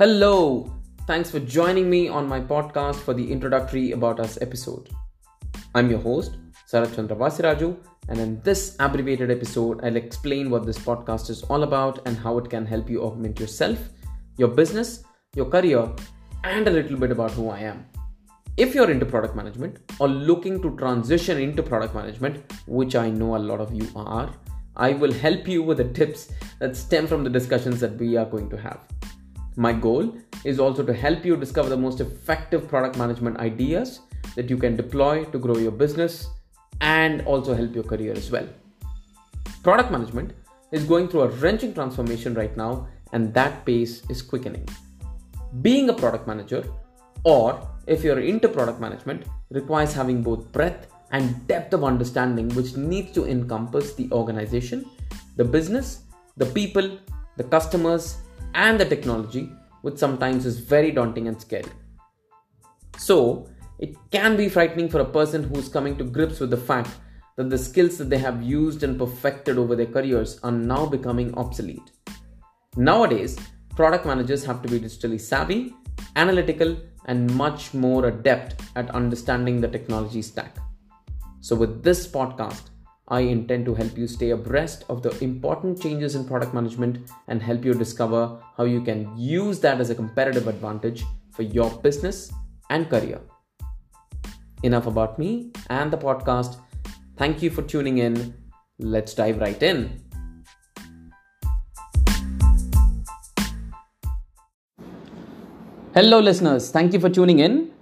Hello, thanks for joining me on my podcast for the introductory About Us episode. I'm your host, Sarath Chandra Vasiraju, and in this abbreviated episode, I'll explain what this podcast is all about and how it can help you augment yourself, your business, your career, and a little bit about who I am. If you're into product management or looking to transition into product management, which I know a lot of you are, I will help you with the tips that stem from the discussions that we are going to have. My goal is also to help you discover the most effective product management ideas that you can deploy to grow your business and also help your career as well. Product management is going through a wrenching transformation right now, and that pace is quickening. Being a product manager, or if you're into product management, requires having both breadth and depth of understanding, which needs to encompass the organization, the business, the people, the customers, and the technology, which sometimes is very daunting and scary. So, it can be frightening for a person who's coming to grips with the fact that the skills that they have used and perfected over their careers are now becoming obsolete. Nowadays, product managers have to be digitally savvy, analytical, and much more adept at understanding the technology stack. So, with this podcast, I intend to help you stay abreast of the important changes in product management and help you discover how you can use that as a competitive advantage for your business and career. Enough about me and the podcast. Thank you for tuning in. Let's dive right in. Hello, listeners. Thank you for tuning in.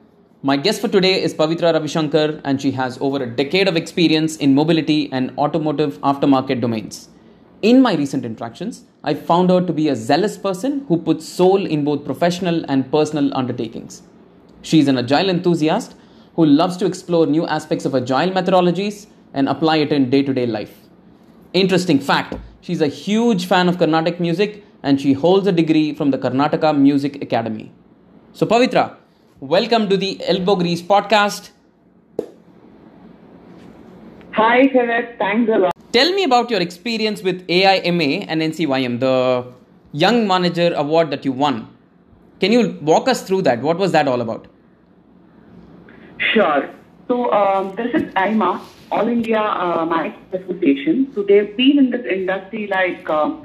My guest for today is Pavitra Ravishankar, and she has over a decade of experience in mobility and automotive aftermarket domains. In my recent interactions, I found her to be a zealous person who puts soul in both professional and personal undertakings. She is an agile enthusiast who loves to explore new aspects of agile methodologies and apply it in day to day life. Interesting fact she's a huge fan of Carnatic music and she holds a degree from the Karnataka Music Academy. So, Pavitra, Welcome to the Elbow Grease podcast. Hi, Kenneth. Thanks a lot. Tell me about your experience with AIMA and NCYM, the Young Manager Award that you won. Can you walk us through that? What was that all about? Sure. So, um, this is AIMA, All India uh, Management Association. So, they've been in this industry like uh,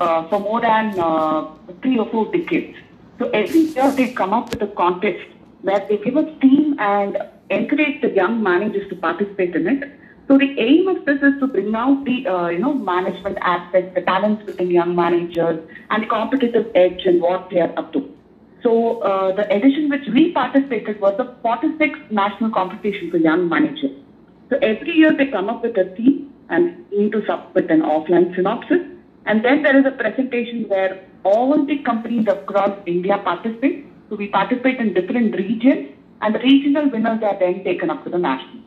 uh, for more than uh, three or four decades. So, every year they come up with a contest where they give a theme and encourage the young managers to participate in it. So the aim of this is to bring out the uh, you know management aspects, the talents within young managers, and the competitive edge and what they are up to. So uh, the edition which we participated was the 46th national competition for young managers. So every year they come up with a theme and need to submit an offline synopsis, and then there is a presentation where all the companies across India participate so we participate in different regions, and the regional winners are then taken up to the national.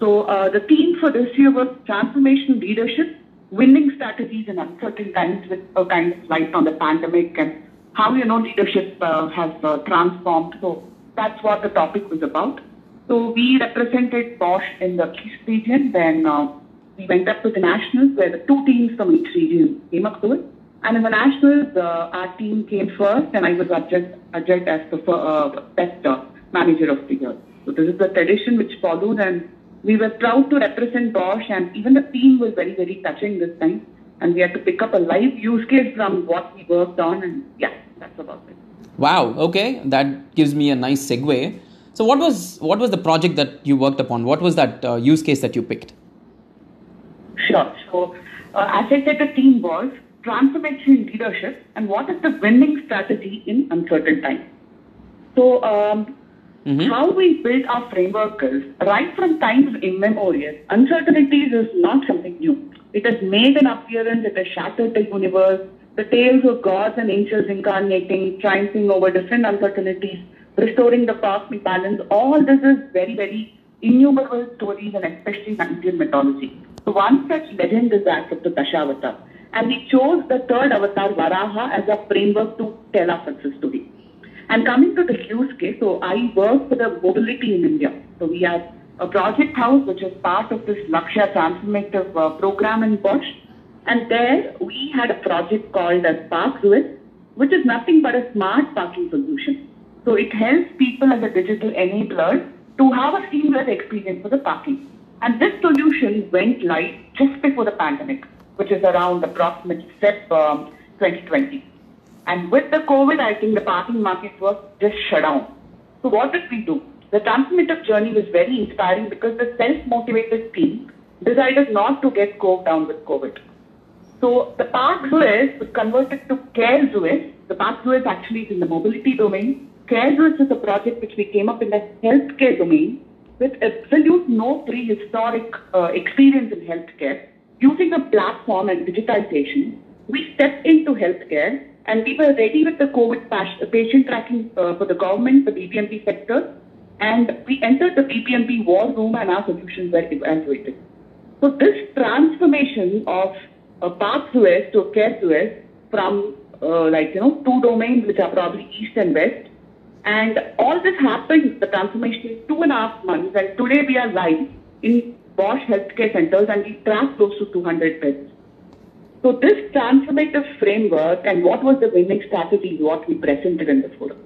So uh, the theme for this year was transformation leadership, winning strategies in uncertain times, with a kind of light on the pandemic and how you know leadership uh, has uh, transformed. So that's what the topic was about. So we represented Bosch in the East region. Then uh, we went up to the nationals, where the two teams from each region came up to it. And in the nationals, uh, our team came first, and I was adjudged, as the uh, best uh, manager of the year. So this is the tradition which followed, and we were proud to represent Bosch, and even the team was very, very touching this time. And we had to pick up a live use case from what we worked on, and yeah, that's about it. Wow. Okay, that gives me a nice segue. So, what was what was the project that you worked upon? What was that uh, use case that you picked? Sure. So, uh, as I said, the team was transformation in leadership and what is the winning strategy in uncertain times. So, um, mm-hmm. how we build our framework is right from times immemorial, uncertainties is not something new. It has made an appearance, it has shattered the universe, the tales of gods and angels incarnating, triumphing over different uncertainties, restoring the cosmic balance. All this is very, very innumerable stories and especially in Indian mythology. So one such legend is that of the Dashavatar. And we chose the third avatar, Varaha, as a framework to tell our success story. And coming to the use case, so I work for the mobility in India. So we have a project house which is part of this Lakshya transformative uh, program in Bosch. And there we had a project called as Suez, which is nothing but a smart parking solution. So it helps people as a digital enabler to have a seamless experience for the parking. And this solution went live just before the pandemic, which is around approximately Feb um, 2020. And with the COVID, I think the parking market was just shut down. So what did we do? The transformative journey was very inspiring because the self-motivated team decided not to get coked down with COVID. So the Park Suez was converted to Care Suez. The Park Suez actually is in the mobility domain. Care Suez is a project which we came up in the healthcare domain with absolute no prehistoric uh, experience in healthcare. Using a platform and digitization, we stepped into healthcare and we were ready with the COVID patient tracking uh, for the government, the BBMP sector, and we entered the BBMP war room and our solutions were evaluated. So this transformation of a Park Suez to a Care Suez from uh, like, you know, two domains which are probably east and west. And all this happened, the transformation in two and a half months. And today we are live in Bosch healthcare centers and we track close to 200 beds. So this transformative framework and what was the winning strategy what we presented in the forum.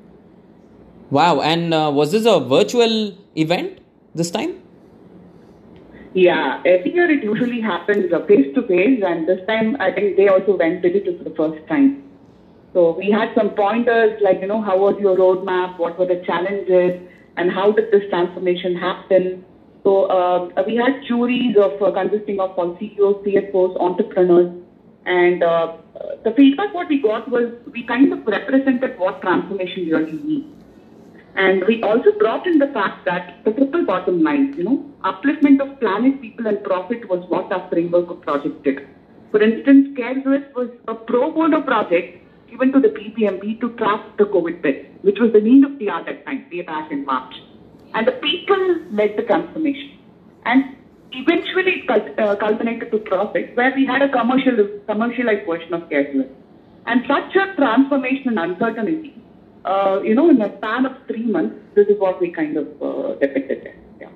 Wow. And uh, was this a virtual event this time? Yeah, every year it usually happens face to face, and this time I think they also went digital for the first time. So we had some pointers like, you know, how was your roadmap? What were the challenges? And how did this transformation happen? So uh, we had juries of uh, consisting of all CEOs, CFOs, entrepreneurs, and uh, the feedback what we got was we kind of represented what transformation really needs. And we also brought in the fact that the triple bottom line, you know, upliftment of planet, people, and profit was what our framework of project did. For instance, CareSwiss was a pro bono project given to the BBMP to track the COVID beds, which was the need of the hour that time, way back in March. And the people led the transformation. And eventually it uh, culminated to profit, where we had a commercial, commercialized version of CareSwiss. And such a transformation and uncertainty uh, you know, in a span of three months, this is what we kind of uh, depicted there. Yeah.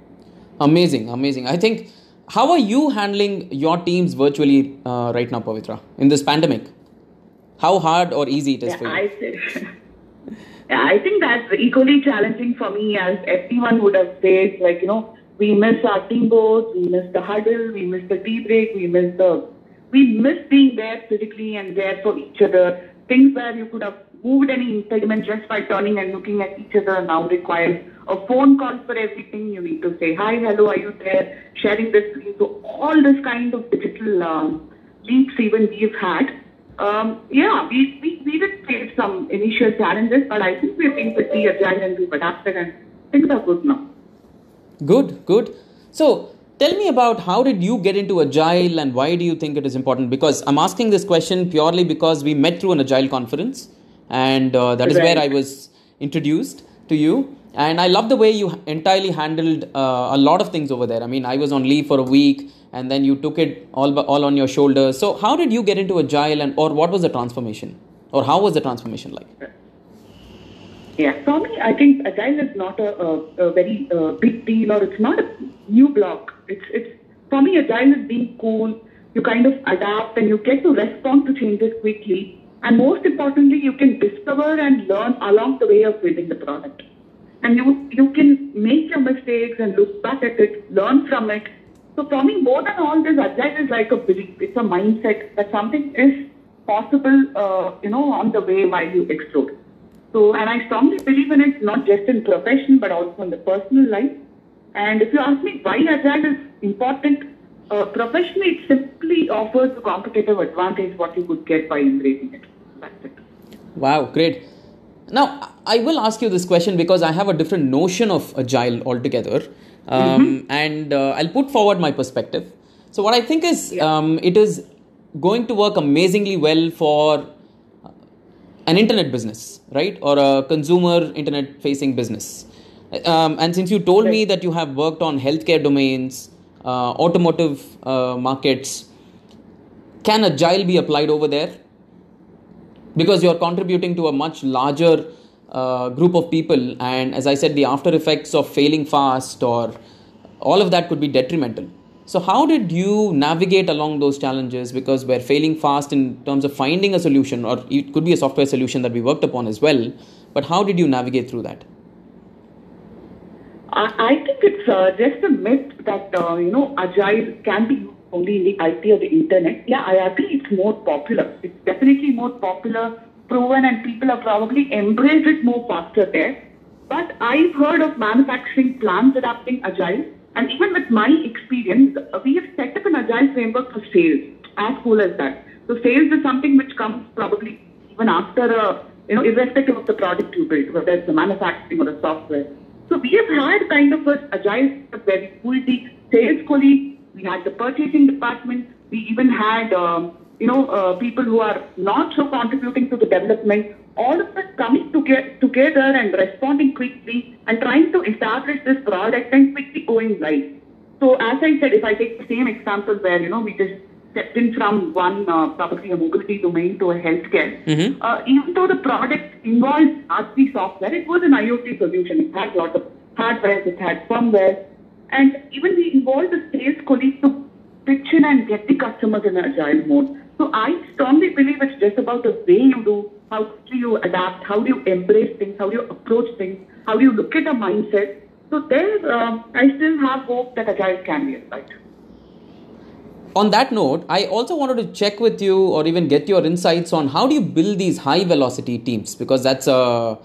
Amazing, amazing. I think, how are you handling your teams virtually uh, right now, Pavitra, in this pandemic? How hard or easy it is yeah, for you? I think, that's equally challenging for me as everyone would have faced. Like, you know, we miss our team boards, we miss the huddle, we miss the tea break, we miss the, we miss being there physically and there for each other. Things where you could have moved any impediment just by turning and looking at each other now requires a phone call for everything. You need to say, hi, hello, are you there? Sharing the screen. So all this kind of digital um, leaps even we've had. Um, yeah, we, we, we did face some initial challenges, but I think we've been pretty agile and we've adapted and things are good now. Good, good. So tell me about how did you get into agile and why do you think it is important because i'm asking this question purely because we met through an agile conference and uh, that is where I was introduced to you. And I love the way you entirely handled uh, a lot of things over there. I mean, I was on leave for a week, and then you took it all all on your shoulders. So, how did you get into agile, and or what was the transformation, or how was the transformation like? Yeah, for me, I think agile is not a, a, a very uh, big deal, or it's not a new block. It's it's for me, agile is being cool. You kind of adapt, and you get to respond to changes quickly and most importantly, you can discover and learn along the way of building the product. And you, you can make your mistakes and look back at it, learn from it. So for me, more than all this, agile is like a belief. It's a mindset that something is possible, uh, you know, on the way while you explore. So, and I strongly believe in it, not just in profession, but also in the personal life. And if you ask me why agile is important, uh, professionally, it simply offers a competitive advantage what you could get by embracing it. Wow, great. Now, I will ask you this question because I have a different notion of agile altogether. Um, mm-hmm. And uh, I'll put forward my perspective. So, what I think is yeah. um, it is going to work amazingly well for an internet business, right? Or a consumer internet facing business. Um, and since you told right. me that you have worked on healthcare domains, uh, automotive uh, markets, can agile be applied over there? Because you're contributing to a much larger uh, group of people and as i said the after effects of failing fast or all of that could be detrimental So, how did you navigate along those challenges? Because we're failing fast in terms of finding a solution, or it could be a software solution that we worked upon as well. But how did you navigate through that? I think it's uh, just a myth that uh, you know agile can be only in the IT or the internet. Yeah, I agree. It's more popular. It's definitely more popular, proven, and people have probably embraced it more faster there. But I've heard of manufacturing plants adapting agile, and even with my experience, we have set up an agile framework for sales. As cool as that. So sales is something which comes probably even after a you know irrespective of the product you build, whether it's the manufacturing or the software. So we have had kind of an agile where we pulled the sales colleagues, we had the purchasing department, we even had um, you know uh, people who are not so contributing to the development. All of us coming together, together and responding quickly and trying to establish this product and quickly going live. So as I said, if I take the same example where you know we just stepped in from one uh, probably a mobility domain to a healthcare. Mm-hmm. Uh, even though the product involved RC software, it was an IoT solution. It had a lot of hardware, it had firmware, and even we involve the sales colleagues to pitch in and get the customers in agile mode. So I strongly believe it's just about the way you do, how do you adapt, how do you embrace things, how do you approach things, how do you look at a mindset. So there, um, I still have hope that agile can be right on that note, I also wanted to check with you or even get your insights on how do you build these high velocity teams because that's a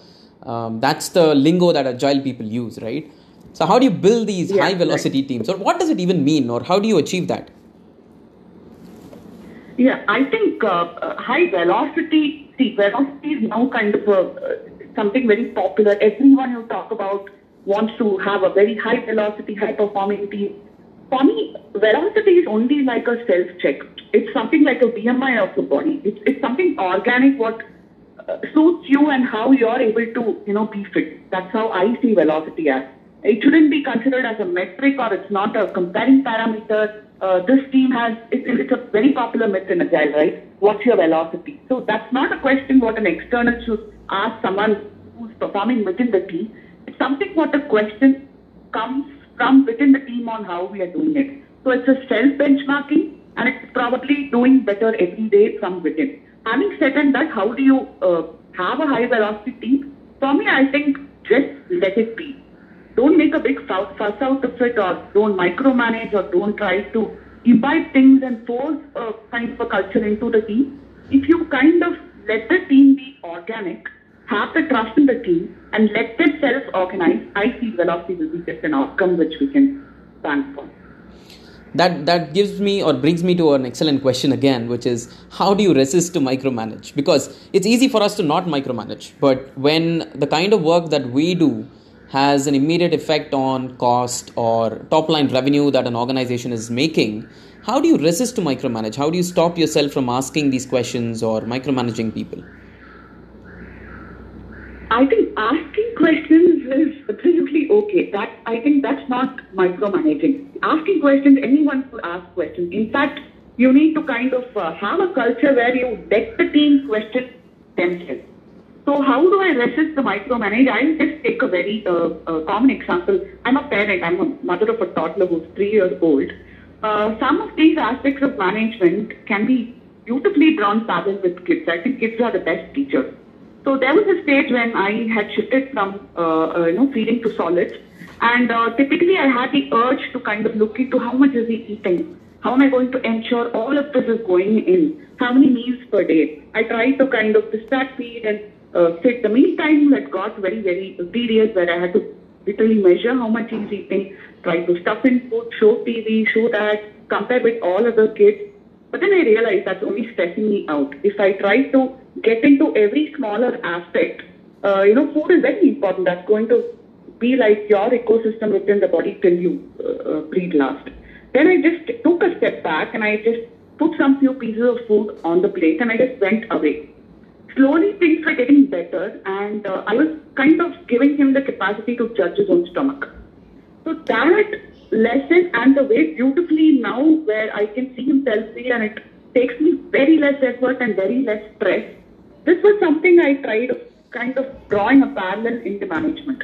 um, that's the lingo that agile people use, right? So how do you build these yeah, high velocity right. teams, or what does it even mean, or how do you achieve that? Yeah, I think uh, uh high velocity. See, velocity is now kind of a, uh, something very popular. Everyone you talk about wants to have a very high velocity, high performing team for me, velocity is only like a self check. It's something like a BMI of the body. It's, it's something organic what uh, suits you and how you're able to, you know, be fit. That's how I see velocity as. It shouldn't be considered as a metric or it's not a comparing parameter. Uh, this team has, it, it's a very popular myth in Agile, right? What's your velocity? So that's not a question what an external should ask someone who's performing within the team. It's something what a question comes from within the team on how we are doing it. So it's a self benchmarking and it's probably doing better every day from within. Having said that, how do you uh, have a high velocity team? For me, I think just let it be. Don't make a big fuss out of it or don't micromanage or don't try to imbibe things and force a kind of a culture into the team. If you kind of let the team be organic, have the trust in the team and let them self-organize, I feel velocity will be just an outcome which we can bank for. That that gives me or brings me to an excellent question again, which is how do you resist to micromanage? Because it's easy for us to not micromanage, but when the kind of work that we do has an immediate effect on cost or top line revenue that an organization is making, how do you resist to micromanage? How do you stop yourself from asking these questions or micromanaging people? I think asking questions is absolutely okay. That I think that's not micromanaging. Asking questions, anyone could ask questions. In fact, you need to kind of uh, have a culture where you let the team question themselves. So how do I resist the micromanage? I'll just take a very uh, uh, common example. I'm a parent. I'm a mother of a toddler who's three years old. Uh, some of these aspects of management can be beautifully drawn parallel with kids. I think kids are the best teachers. So there was a stage when I had shifted from, uh, uh, you know, feeding to solids. And uh, typically I had the urge to kind of look into how much is he eating? How am I going to ensure all of this is going in? How many meals per day? I tried to kind of distract feed and uh, set the meal time that got very, very tedious where I had to literally measure how much he's eating, try to stuff in food, show TV, show that, compare with all other kids. But then I realized that's only stressing me out. If I try to get into every smaller aspect, uh, you know, food is very important. That's going to be like your ecosystem within the body till you uh, uh, breathe last. Then I just took a step back and I just put some few pieces of food on the plate and I just went away. Slowly things were getting better and uh, I was kind of giving him the capacity to judge his own stomach. So that lesson and the way beautifully now where I can see him self-feel and it takes me very less effort and very less stress. This was something I tried kind of drawing a parallel in the management.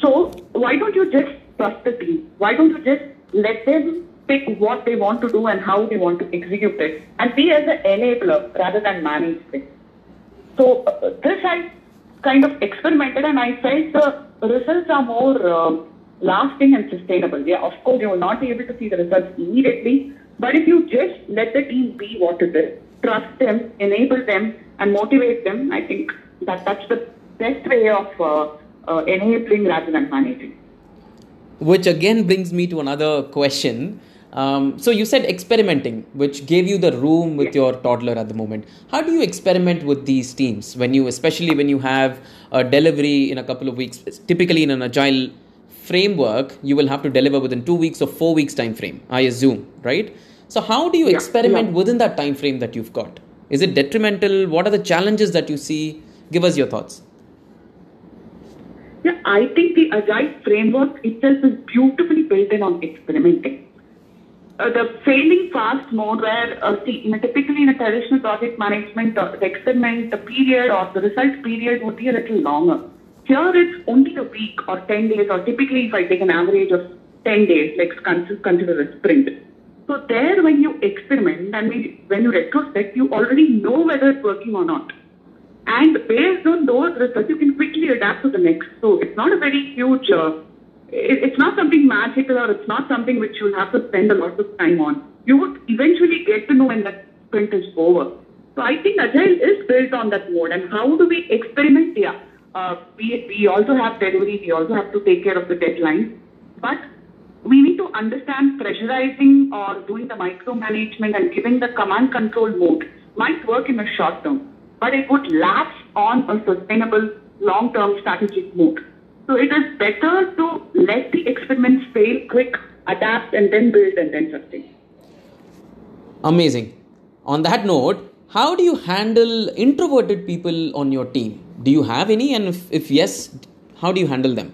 So why don't you just trust the team? Why don't you just let them pick what they want to do and how they want to execute it, and be as an enabler rather than manage it. So uh, this I kind of experimented, and I felt the results are more uh, lasting and sustainable. Yeah, of course, you will not be able to see the results immediately, but if you just let the team be what it is, trust them, enable them, and motivate them, I think that that's the best way of uh, uh, enabling rather than managing. Which again brings me to another question. Um, so you said experimenting, which gave you the room with your toddler at the moment. How do you experiment with these teams when you, especially when you have a delivery in a couple of weeks? Typically, in an agile framework, you will have to deliver within two weeks or four weeks time frame. I assume, right? So how do you yeah, experiment yeah. within that time frame that you've got? Is it detrimental? What are the challenges that you see? Give us your thoughts. Yeah, I think the agile framework itself is beautifully built in on experimenting. Uh, the failing fast mode where, uh, typically in a traditional project management, uh, the experiment the period or the result period would be a little longer. Here it's only a week or 10 days, or typically if I take an average of 10 days, let's consider a sprint. So there when you experiment and when you retrospect, you already know whether it's working or not. And based on those results, you can quickly adapt to the next. So it's not a very huge, uh, it, it's not something magical or it's not something which you'll have to spend a lot of time on. You would eventually get to know when that sprint is over. So I think Agile is built on that mode. And how do we experiment? Yeah, uh, we, we also have delivery, we also have to take care of the deadline. But we need to understand pressurizing or doing the micromanagement and giving the command control mode might work in a short term but it would lapse on a sustainable long-term strategic mode. So it is better to let the experiments fail quick, adapt, and then build and then sustain. Amazing. On that note, how do you handle introverted people on your team? Do you have any? And if, if yes, how do you handle them?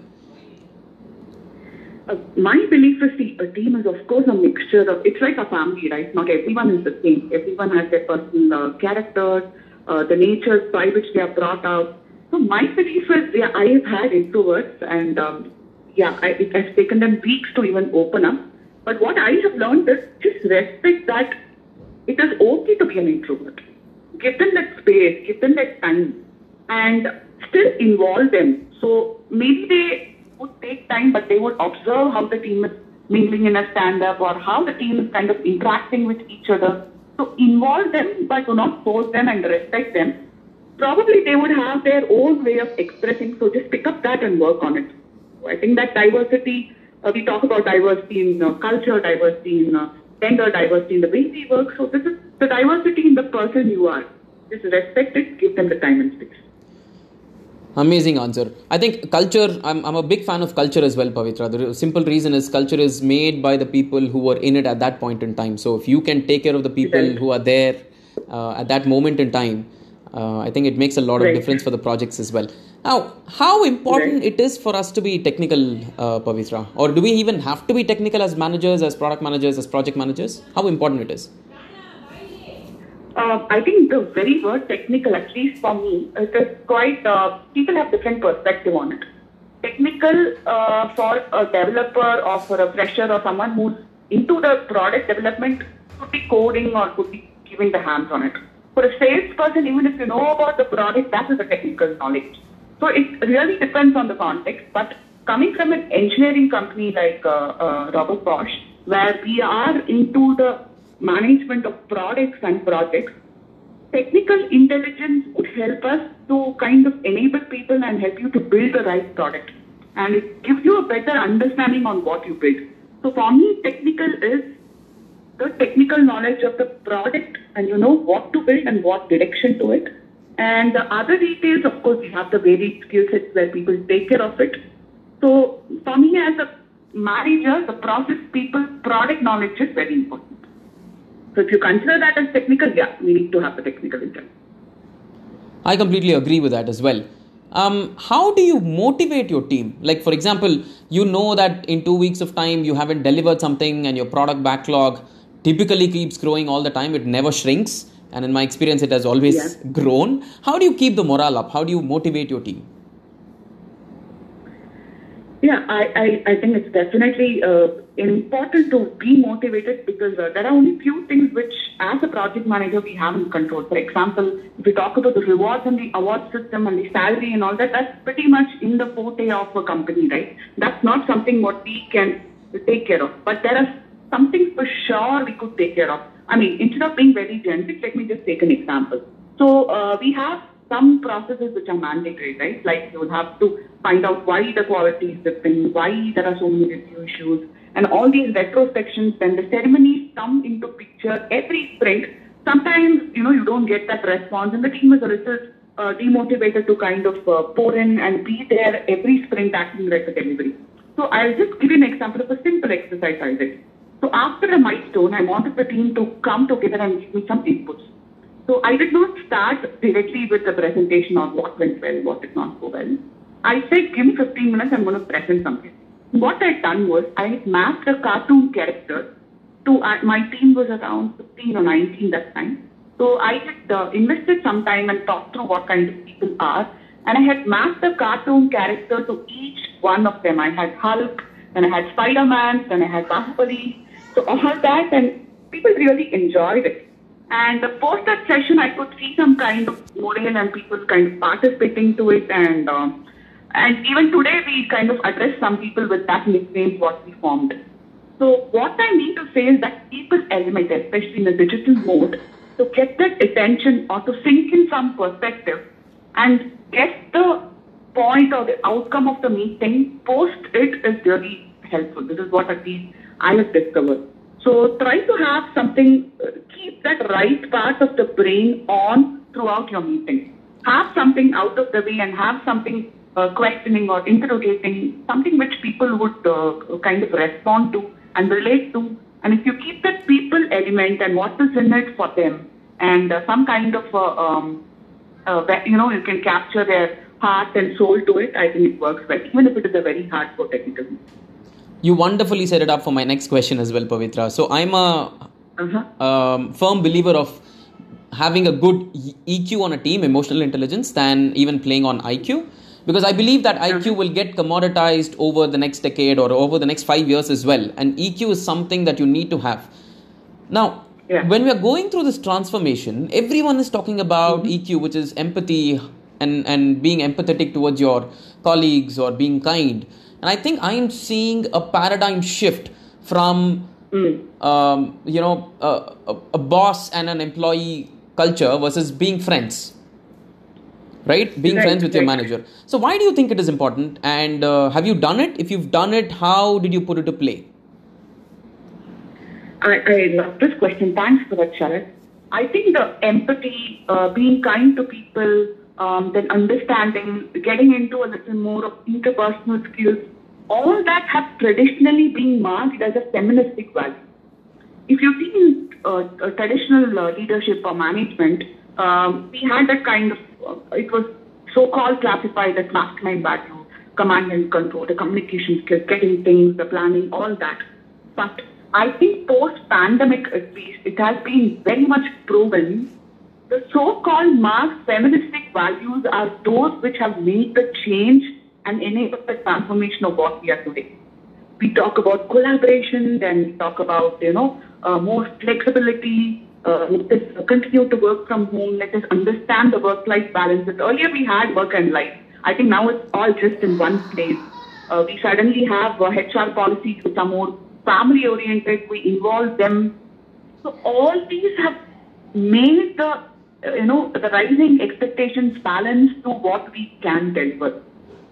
Uh, my belief is the a team is of course a mixture of it's like a family, right? Not everyone is the same. Everyone has their personal uh, characters, uh, the natures by which they are brought up. So my belief is, yeah, I have had introverts, and um, yeah, I, it has taken them weeks to even open up. But what I have learned is just respect that it is okay to be an introvert. Give them that space, give them that time, and still involve them. So maybe they would take time, but they would observe how the team is mingling in a stand up or how the team is kind of interacting with each other so involve them, but do not force them and respect them. Probably they would have their own way of expressing. So just pick up that and work on it. So I think that diversity, uh, we talk about diversity in uh, culture, diversity in uh, gender, diversity in the way we work. So this is the diversity in the person you are. Just respect it, give them the time and space. Amazing answer. I think culture, I'm, I'm a big fan of culture as well, Pavitra. The simple reason is culture is made by the people who were in it at that point in time. So if you can take care of the people who are there uh, at that moment in time, uh, I think it makes a lot right. of difference for the projects as well. Now, how important right. it is for us to be technical, uh, Pavitra? Or do we even have to be technical as managers, as product managers, as project managers? How important it is? Uh, I think the very word technical, at least for me, it is quite, uh, people have different perspective on it. Technical uh, for a developer or for a fresher or someone who's into the product development could be coding or could be giving the hands on it. For a salesperson, even if you know about the product, that is a technical knowledge. So it really depends on the context. But coming from an engineering company like uh, uh, Robert Bosch, where we are into the management of products and projects, technical intelligence would help us to kind of enable people and help you to build the right product. And it gives you a better understanding on what you build. So for me, technical is the technical knowledge of the product and you know what to build and what direction to it. And the other details, of course, we have the varied skill sets where people take care of it. So for me as a manager, the process people, product knowledge is very important. So if you consider that as technical, yeah, we need to have the technical intent. I completely agree with that as well. Um, how do you motivate your team? Like, for example, you know that in two weeks of time you haven't delivered something and your product backlog typically keeps growing all the time, it never shrinks. And in my experience, it has always yeah. grown. How do you keep the morale up? How do you motivate your team? Yeah, I, I, I think it's definitely uh, important to be motivated because uh, there are only few things which, as a project manager, we have in control. For example, if we talk about the rewards and the award system and the salary and all that, that's pretty much in the forte of a company, right? That's not something what we can take care of. But there are some things for sure we could take care of. I mean, instead of being very generic, let me just take an example. So uh, we have some processes which are mandatory, right? Like you will have to find out why the quality is dipping, why there are so many review issues, and all these retrospections. Then the ceremonies come into picture every sprint. Sometimes you know you don't get that response, and the team is a little uh, demotivated to kind of uh, pour in and be there every sprint acting like a delivery. So I'll just give you an example of a simple exercise I did. So after a milestone, I wanted the team to come together and give me some inputs. So I did not start directly with the presentation on what went well, what did not go well. I said, give me 15 minutes, I'm going to present something. What I had done was I mapped a cartoon character to uh, my team was around 15 or 19 that time. So I had uh, invested some time and talked through what kind of people are. And I had mapped the cartoon character to each one of them. I had Hulk, and I had Spider-Man, then I had Bahubali. So all that and people really enjoyed it. And the post that session, I could see some kind of morale and people kind of participating to it. And um, and even today, we kind of address some people with that nickname what we formed. So what I mean to say is that people element, especially in the digital mode, to get that attention or to sink in some perspective and get the point or the outcome of the meeting post it is really helpful. This is what at least I have discovered. So try to have something, uh, keep that right part of the brain on throughout your meeting. Have something out of the way and have something uh, questioning or interrogating, something which people would uh, kind of respond to and relate to. And if you keep that people element and what is in it for them and uh, some kind of, uh, um, uh, you know, you can capture their heart and soul to it, I think it works well, even if it is a very hardcore technical you wonderfully set it up for my next question as well, Pavitra. So I'm a uh-huh. um, firm believer of having a good EQ on a team, emotional intelligence, than even playing on IQ. Because I believe that IQ uh-huh. will get commoditized over the next decade or over the next five years as well. And EQ is something that you need to have. Now, yeah. when we are going through this transformation, everyone is talking about mm-hmm. EQ, which is empathy and, and being empathetic towards your colleagues or being kind. And I think I am seeing a paradigm shift from, mm. um, you know, a, a, boss and an employee culture versus being friends. Right? Being right, friends with right. your manager. So, why do you think it is important? And uh, have you done it? If you've done it, how did you put it to play? I, I love this question. Thanks for that, Sharat. I think the empathy, uh, being kind to people, um, then understanding, getting into a little more of interpersonal skills, all that have traditionally been marked as a feministic value. If you see in uh, traditional uh, leadership or management, um, we had that kind of, uh, it was so-called classified as masculine value, command and control, the communication skills, getting things, the planning, all that. But I think post-pandemic at least, it has been very much proven the so-called Marx feministic values are those which have made the change and enabled the transformation of what we are today. We talk about collaboration, then we talk about, you know, uh, more flexibility, uh, let us continue to work from home, let us understand the work-life balance. Earlier we had work and life. I think now it's all just in one place. Uh, we suddenly have HR policies which are more family-oriented. We involve them. So all these have made the you know, the rising expectations balance to what we can deliver.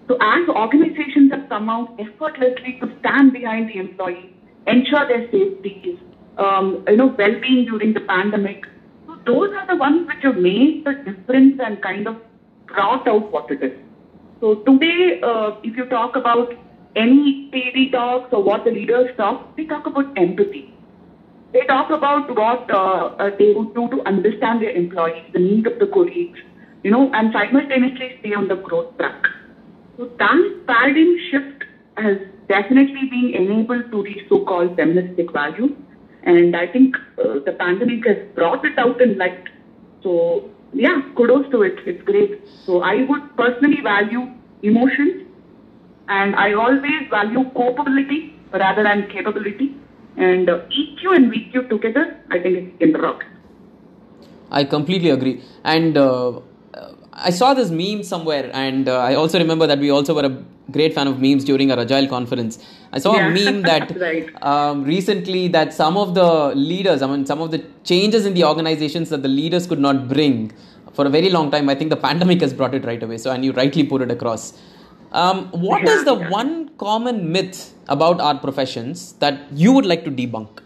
So as organizations have come out effortlessly to stand behind the employee, ensure their safety, um, you know, well-being during the pandemic, so those are the ones which have made the difference and kind of brought out what it is. So today, uh, if you talk about any PD talks or what the leaders talk, they talk about empathy. They talk about what uh, uh, they would do to understand their employees, the need of the colleagues, you know, and simultaneously stay on the growth track. So that paradigm shift has definitely been enabled to these so-called feministic values. And I think uh, the pandemic has brought it out in light. So yeah, kudos to it. It's great. So I would personally value emotions, And I always value capability rather than capability. And uh, EQ and VQ together, I think in the rock. I completely agree. And uh, I saw this meme somewhere, and uh, I also remember that we also were a great fan of memes during our Agile conference. I saw Yeah. a meme that Right. um, recently that some of the leaders, I mean, some of the changes in the organizations that the leaders could not bring for a very long time. I think the pandemic has brought it right away. So, and you rightly put it across. Um, what is Yeah, the yeah. one common myth about our professions that you would like to debunk?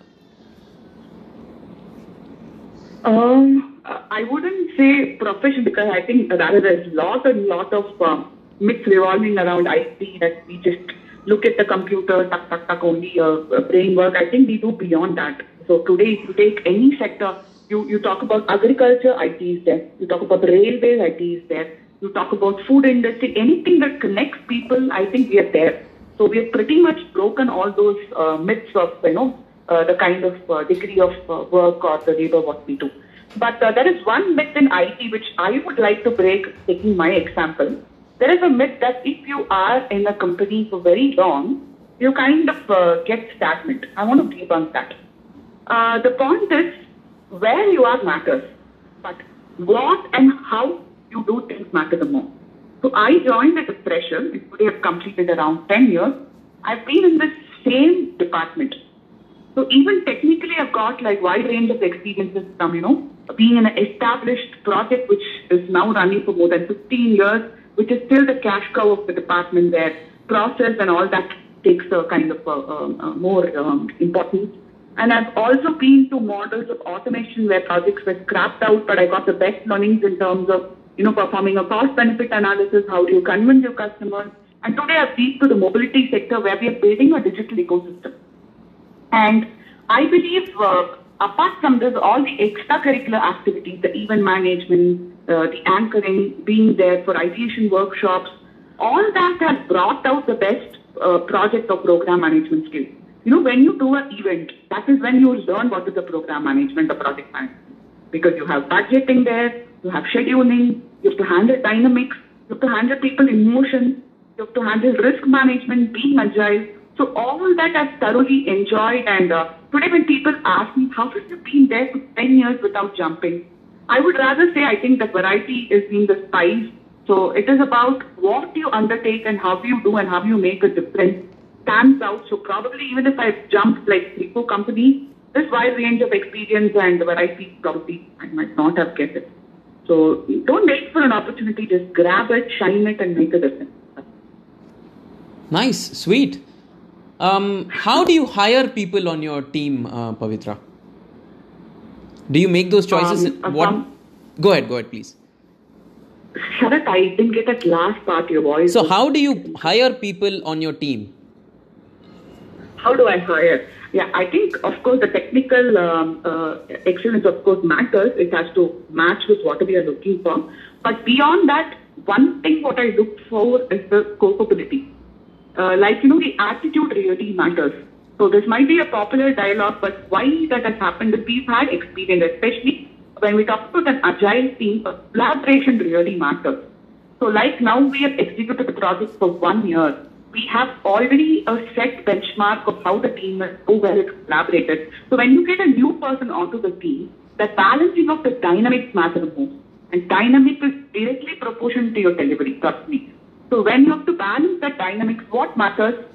Um, I wouldn't say profession because I think rather there's lot and lot of um, myths revolving around IT that we just look at the computer, tuck, tuck, tuck, only uh, uh, brain work. I think we do beyond that. So today, if you take any sector, you, you talk about agriculture, IT is there. You talk about the railways, IT is there. You talk about food industry, anything that connects people, I think we are there. So we have pretty much broken all those uh, myths of, you know, uh, the kind of uh, degree of uh, work or the labor what we do. But uh, there is one myth in IT which I would like to break, taking my example. There is a myth that if you are in a company for very long, you kind of uh, get stagnant. I want to debunk that. The point is, where you are matters, but what and how you do things matter the most. So I joined a fresher, and today I've completed around 10 years. I've been in the same department. So even technically, I've got like wide range of experiences from, you know, being in an established project which is now running for more than 15 years, which is still the cash cow of the department where process and all that takes a kind of uh, um, uh, more um, importance. And I've also been to models of automation where projects were scrapped out, but I got the best learnings in terms of, you know, performing a cost benefit analysis, how do you convince your customers. And today I've been to the mobility sector where we are building a digital ecosystem. And I believe, uh, apart from this, all the extracurricular activities, the event management, uh, the anchoring, being there for ideation workshops, all that has brought out the best uh, project or program management skills. You know, when you do an event, that is when you learn what is the program management the project management. Because you have budgeting there, you have scheduling, you have to handle dynamics, you have to handle people emotions, you have to handle risk management, being agile. So all that I've thoroughly enjoyed. And uh, today, when people ask me, how have you been there for 10 years without jumping? I would rather say I think that variety is being the spice. So it is about what you undertake and how you do and how you make a difference stands out. So probably even if I've jumped like three, four companies, this wide range of experience and variety probably I might not have get it. So don't wait for an opportunity, just grab it, shine it, and make a difference. Nice, sweet. Um, how do you hire people on your team, uh, Pavitra? Do you make those choices? Um, uh, what? some- Go ahead, go ahead, please. Sharat, I didn't get that last part. Your voice. So, how do you hire people on your team? How do I hire? Yeah, I think, of course, the technical um, uh, excellence, of course, matters. It has to match with what we are looking for. But beyond that, one thing what I look for is the capability. Uh, like, you know, the attitude really matters. So this might be a popular dialogue, but why that has happened is we've had experience, especially when we talk about an agile team, uh, collaboration really matters. So like now we have executed the project for one year. We have already a set benchmark of how the team is, how well collaborated. So when you get a new person onto the team, the balancing of the dynamics matter most. And dynamic is directly proportional to your delivery, trust me. So when you have to balance that dynamics, what matters?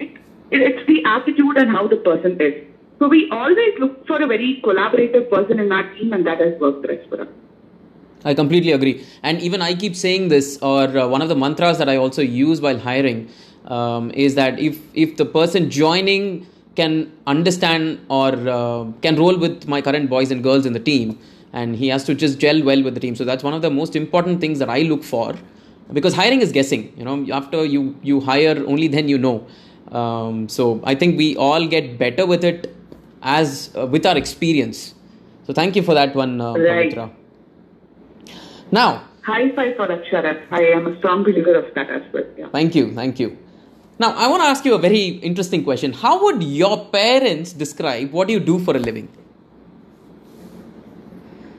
It, it, it's the attitude and how the person is. So we always look for a very collaborative person in our team and that has worked best for us. I completely agree. And even I keep saying this, or uh, one of the mantras that I also use while hiring um, is that if if the person joining can understand or uh, can roll with my current boys and girls in the team, and he has to just gel well with the team. So that's one of the most important things that I look for, because hiring is guessing. You know, after you you hire, only then you know. Um, so I think we all get better with it as uh, with our experience. So thank you for that one, uh, Right. Pavitra. Now, High five for that, Sharat. I am a strong believer of that as well. Yeah. thank you, thank you. Now, I want to ask you a very interesting question. How would your parents describe what you do for a living?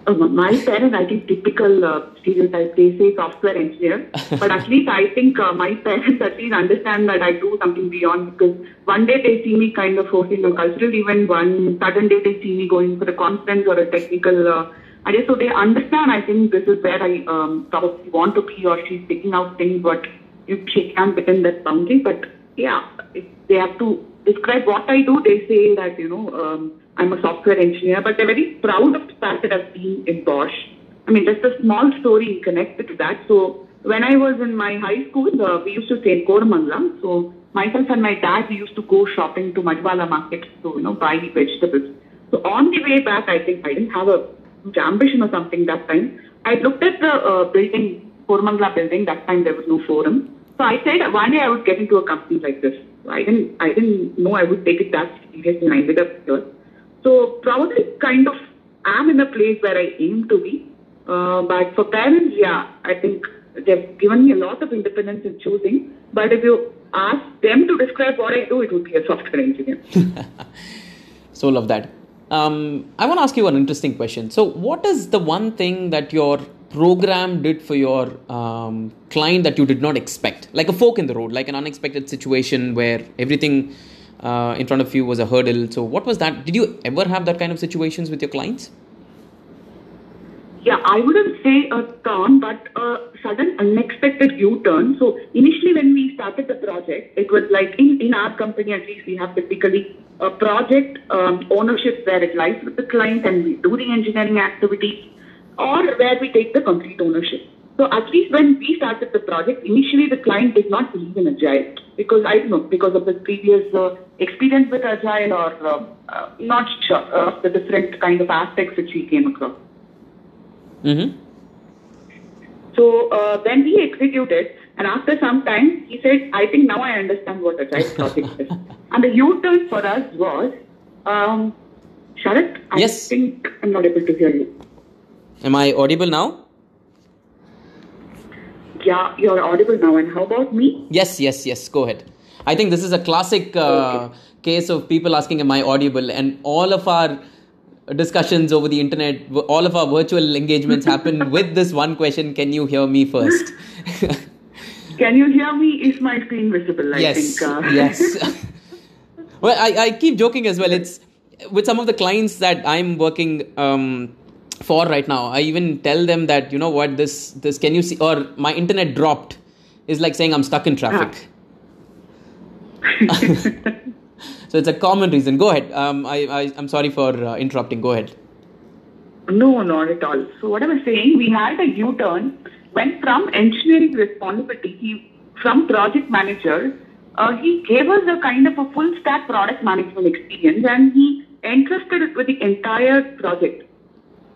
uh, my parents, I think, typical uh, stereotype. They say software engineer, but at least I think uh, my parents at least understand that I do something beyond. Because one day they see me kind of hosting a cultural event, one sudden day they see me going for a conference or a technical. Uh, idea. So they understand. I think this is where I um, probably want to be, or she's picking out things, but she can't within that boundary. But yeah, if they have to describe what I do, they say that you know. Um, I'm a software engineer, but they're very proud of the fact that I've been in Bosch. I mean, just a small story connected to that. So when I was in my high school, uh, we used to stay in Koramangala. So myself and my dad, we used to go shopping to Madiwala market to, you know, buy vegetables. So on the way back, I think I didn't have a ambition or something that time. I looked at the uh, building, Koramangala building. That time there was no forum. So I said one day I would get into a company like this. I didn't, I didn't know I would take it that seriously, and I ended up here. So probably kind of am in a place where I aim to be. Uh, but for parents, yeah, I think they've given me a lot of independence in choosing. But if you ask them to describe what I do, it would be a software engineer. so love that. Um, I want to ask you an interesting question. So, what is the one thing that your program did for your um, client that you did not expect? Like a fork in the road, like an unexpected situation where everything uh, in front of you was a hurdle. So, what was that? Did you ever have that kind of situations with your clients? Yeah, I wouldn't say a turn, but a sudden unexpected U-turn. So initially when we started the project, it was like in, in our company at least we have typically a project um, ownership where it lies with the client and we do the engineering activity or where we take the complete ownership. So at least when we started the project, initially the client did not believe in Agile because I don't know, because of the previous uh, experience with Agile or uh, uh, not sure of the different kind of aspects which we came across. Mm-hmm. So uh, when we executed, and after some time, he said, I think now I understand what Agile project is. And the U-turn for us was, um, Sharath, I yes. think I'm not able to hear you. Am I audible now? Yeah, you're audible now. And how about me? Yes, yes, yes. Go ahead. I think this is a classic uh, okay. case of people asking, Am I audible? And all of our discussions over the internet, all of our virtual engagements happen with this one question Can you hear me first? Can you hear me? Is my screen visible? I yes. think. Uh... yes. well, I, I keep joking as well. It's with some of the clients that I'm working um, for right now i even tell them that you know what this this can you see or my internet dropped is like saying i'm stuck in traffic so it's a common reason. Go ahead. Um, I, I i'm sorry for uh, interrupting. Go ahead. No not at all. So what i was saying we had a u-turn went from engineering responsibility he, from project manager uh, he gave us a kind of a full stack product management experience and he entrusted it with the entire project.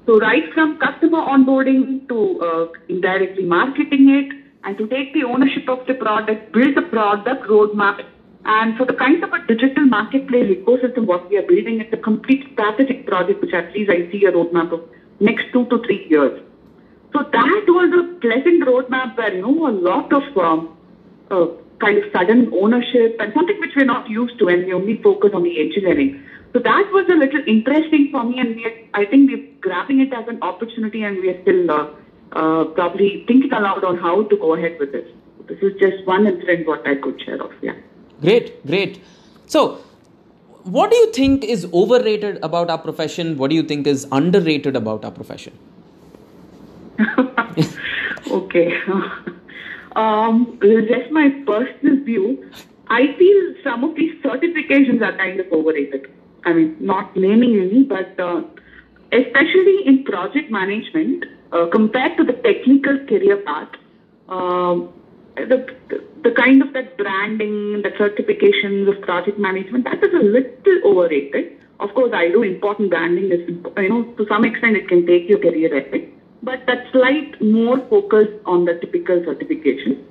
So right from customer onboarding to uh, indirectly marketing it and to take the ownership of the product, build the product roadmap. And for the kind of a digital marketplace ecosystem, what we are building, it's a complete strategic project, which at least I see a roadmap of next two to three years. So that was a pleasant roadmap where, you know, a lot of um, uh, kind of sudden ownership and something which we're not used to and we only focus on the engineering. So that was a little interesting for me, and are, I think we're grabbing it as an opportunity, and we are still uh, uh, probably thinking aloud on how to go ahead with this. This is just one incident what I could share of. Yeah. Great, great. So, what do you think is overrated about our profession? What do you think is underrated about our profession? okay. um, just my personal view. I feel some of these certifications are kind of overrated. I mean, not naming any, but uh, especially in project management, uh, compared to the technical career path, uh, the, the, the kind of that branding, the certifications of project management, that is a little overrated. Of course, I do important branding. Is, you know, to some extent, it can take your career ahead. But that slight more focus on the typical certification.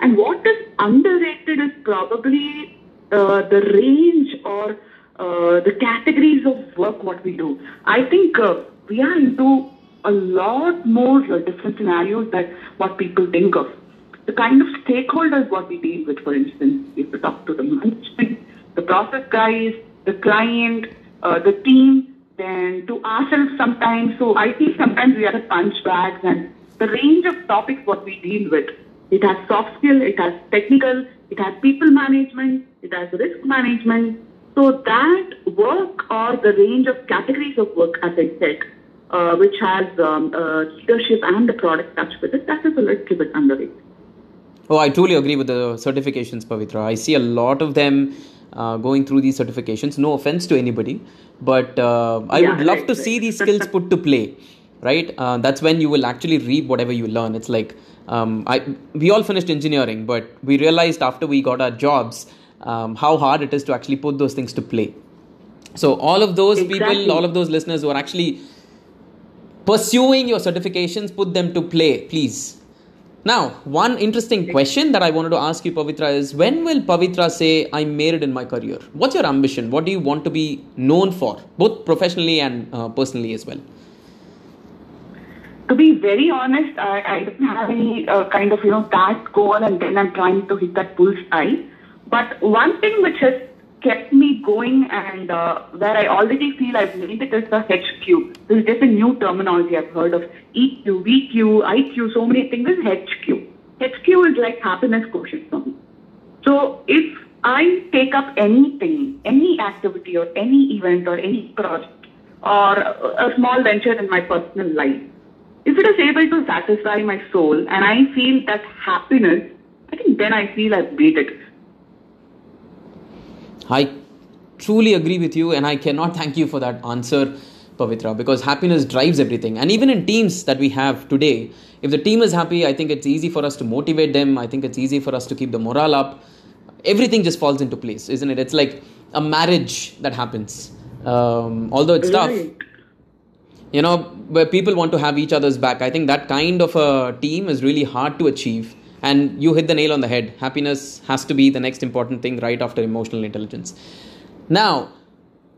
And what is underrated is probably uh, the range or uh, the categories of work what we do. I think uh, we are into a lot more uh, different scenarios than what people think of. The kind of stakeholders what we deal with, for instance, if we talk to the management, the process guys, the client, uh, the team, then to ourselves sometimes. So I think sometimes we are the punch bags and the range of topics what we deal with. It has soft skill, it has technical, it has people management, it has risk management. So that work or the range of categories of work, as I said, uh, which has um, uh, leadership and the product touch with it, that is a little bit underrated. Oh, I truly agree with the certifications, Pavitra. I see a lot of them uh, going through these certifications. No offense to anybody, but uh, I Yeah, would love right, to right. see these skills put to play. Right, uh, that's when you will actually reap whatever you learn. It's like um, I we all finished engineering, but we realized after we got our jobs um, how hard it is to actually put those things to play. So all of those Exactly. people, all of those listeners who are actually pursuing your certifications, put them to play, please. Now, one interesting question that I wanted to ask you, Pavitra, is when will Pavitra say, I made it in my career? What's your ambition? What do you want to be known for, both professionally and uh, personally as well? To be very honest, I, I don't have any uh, kind of, you know, that goal and then I'm trying to hit that bullseye. But one thing which has kept me going and uh, where I already feel I've made it is the HQ. This is just a new terminology I've heard of. EQ, VQ, IQ, so many things is HQ. HQ is like happiness quotient for me. So if I take up anything, any activity or any event or any project or a small venture in my personal life, if it is able to satisfy my soul and I feel that happiness, I think then I feel I've made it. I truly agree with you, and I cannot thank you for that answer, Pavitra, because happiness drives everything. And even in teams that we have today, if the team is happy, I think it's easy for us to motivate them. I think it's easy for us to keep the morale up. Everything just falls into place, isn't it? It's like a marriage that happens. Um, although it's tough, you know, where people want to have each other's back. I think that kind of a team is really hard to achieve. And you hit the nail on the head. Happiness has to be the next important thing right after emotional intelligence. Now,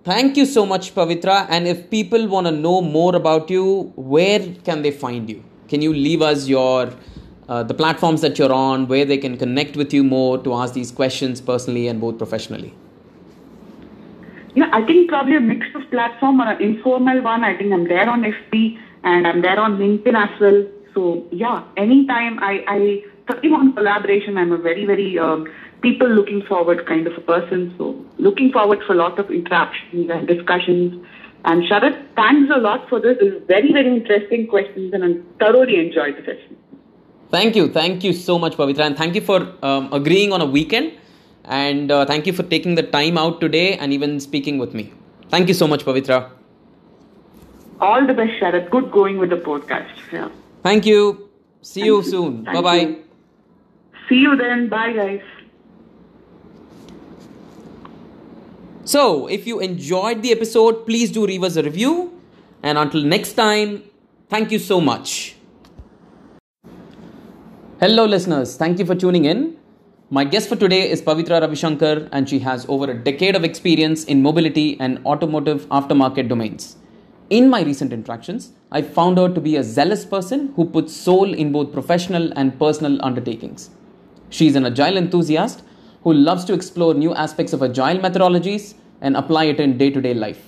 thank you so much, Pavitra. And if people want to know more about you, where can they find you? Can you leave us your uh, the platforms that you're on, where they can connect with you more to ask these questions personally and both professionally? Yeah, I think probably a mix of platform or an informal one. I think I'm there on FB and I'm there on LinkedIn as well. So yeah, anytime I, I thrive on collaboration. I'm a very, very um, people looking forward kind of a person. So looking forward for a lot of interactions and discussions. And Sharad, thanks a lot for this. This is very, very interesting questions and I thoroughly enjoyed the session. Thank you. Thank you so much, Pavitra. And thank you for um, agreeing on a weekend. And uh, thank you for taking the time out today and even speaking with me. Thank you so much, Pavitra. All the best, Sharad. Good going with the podcast. Yeah. Thank you. See Thank you you. soon. Bye bye. See you then. Bye, guys. So, if you enjoyed the episode, please do leave us a review. And until next time, thank you so much. Hello, listeners. Thank you for tuning in. My guest for today is Pavitra Ravishankar, and she has over a decade of experience in mobility and automotive aftermarket domains. In my recent interactions, I found her to be a zealous person who puts soul in both professional and personal undertakings. She is an agile enthusiast who loves to explore new aspects of agile methodologies and apply it in day to day life.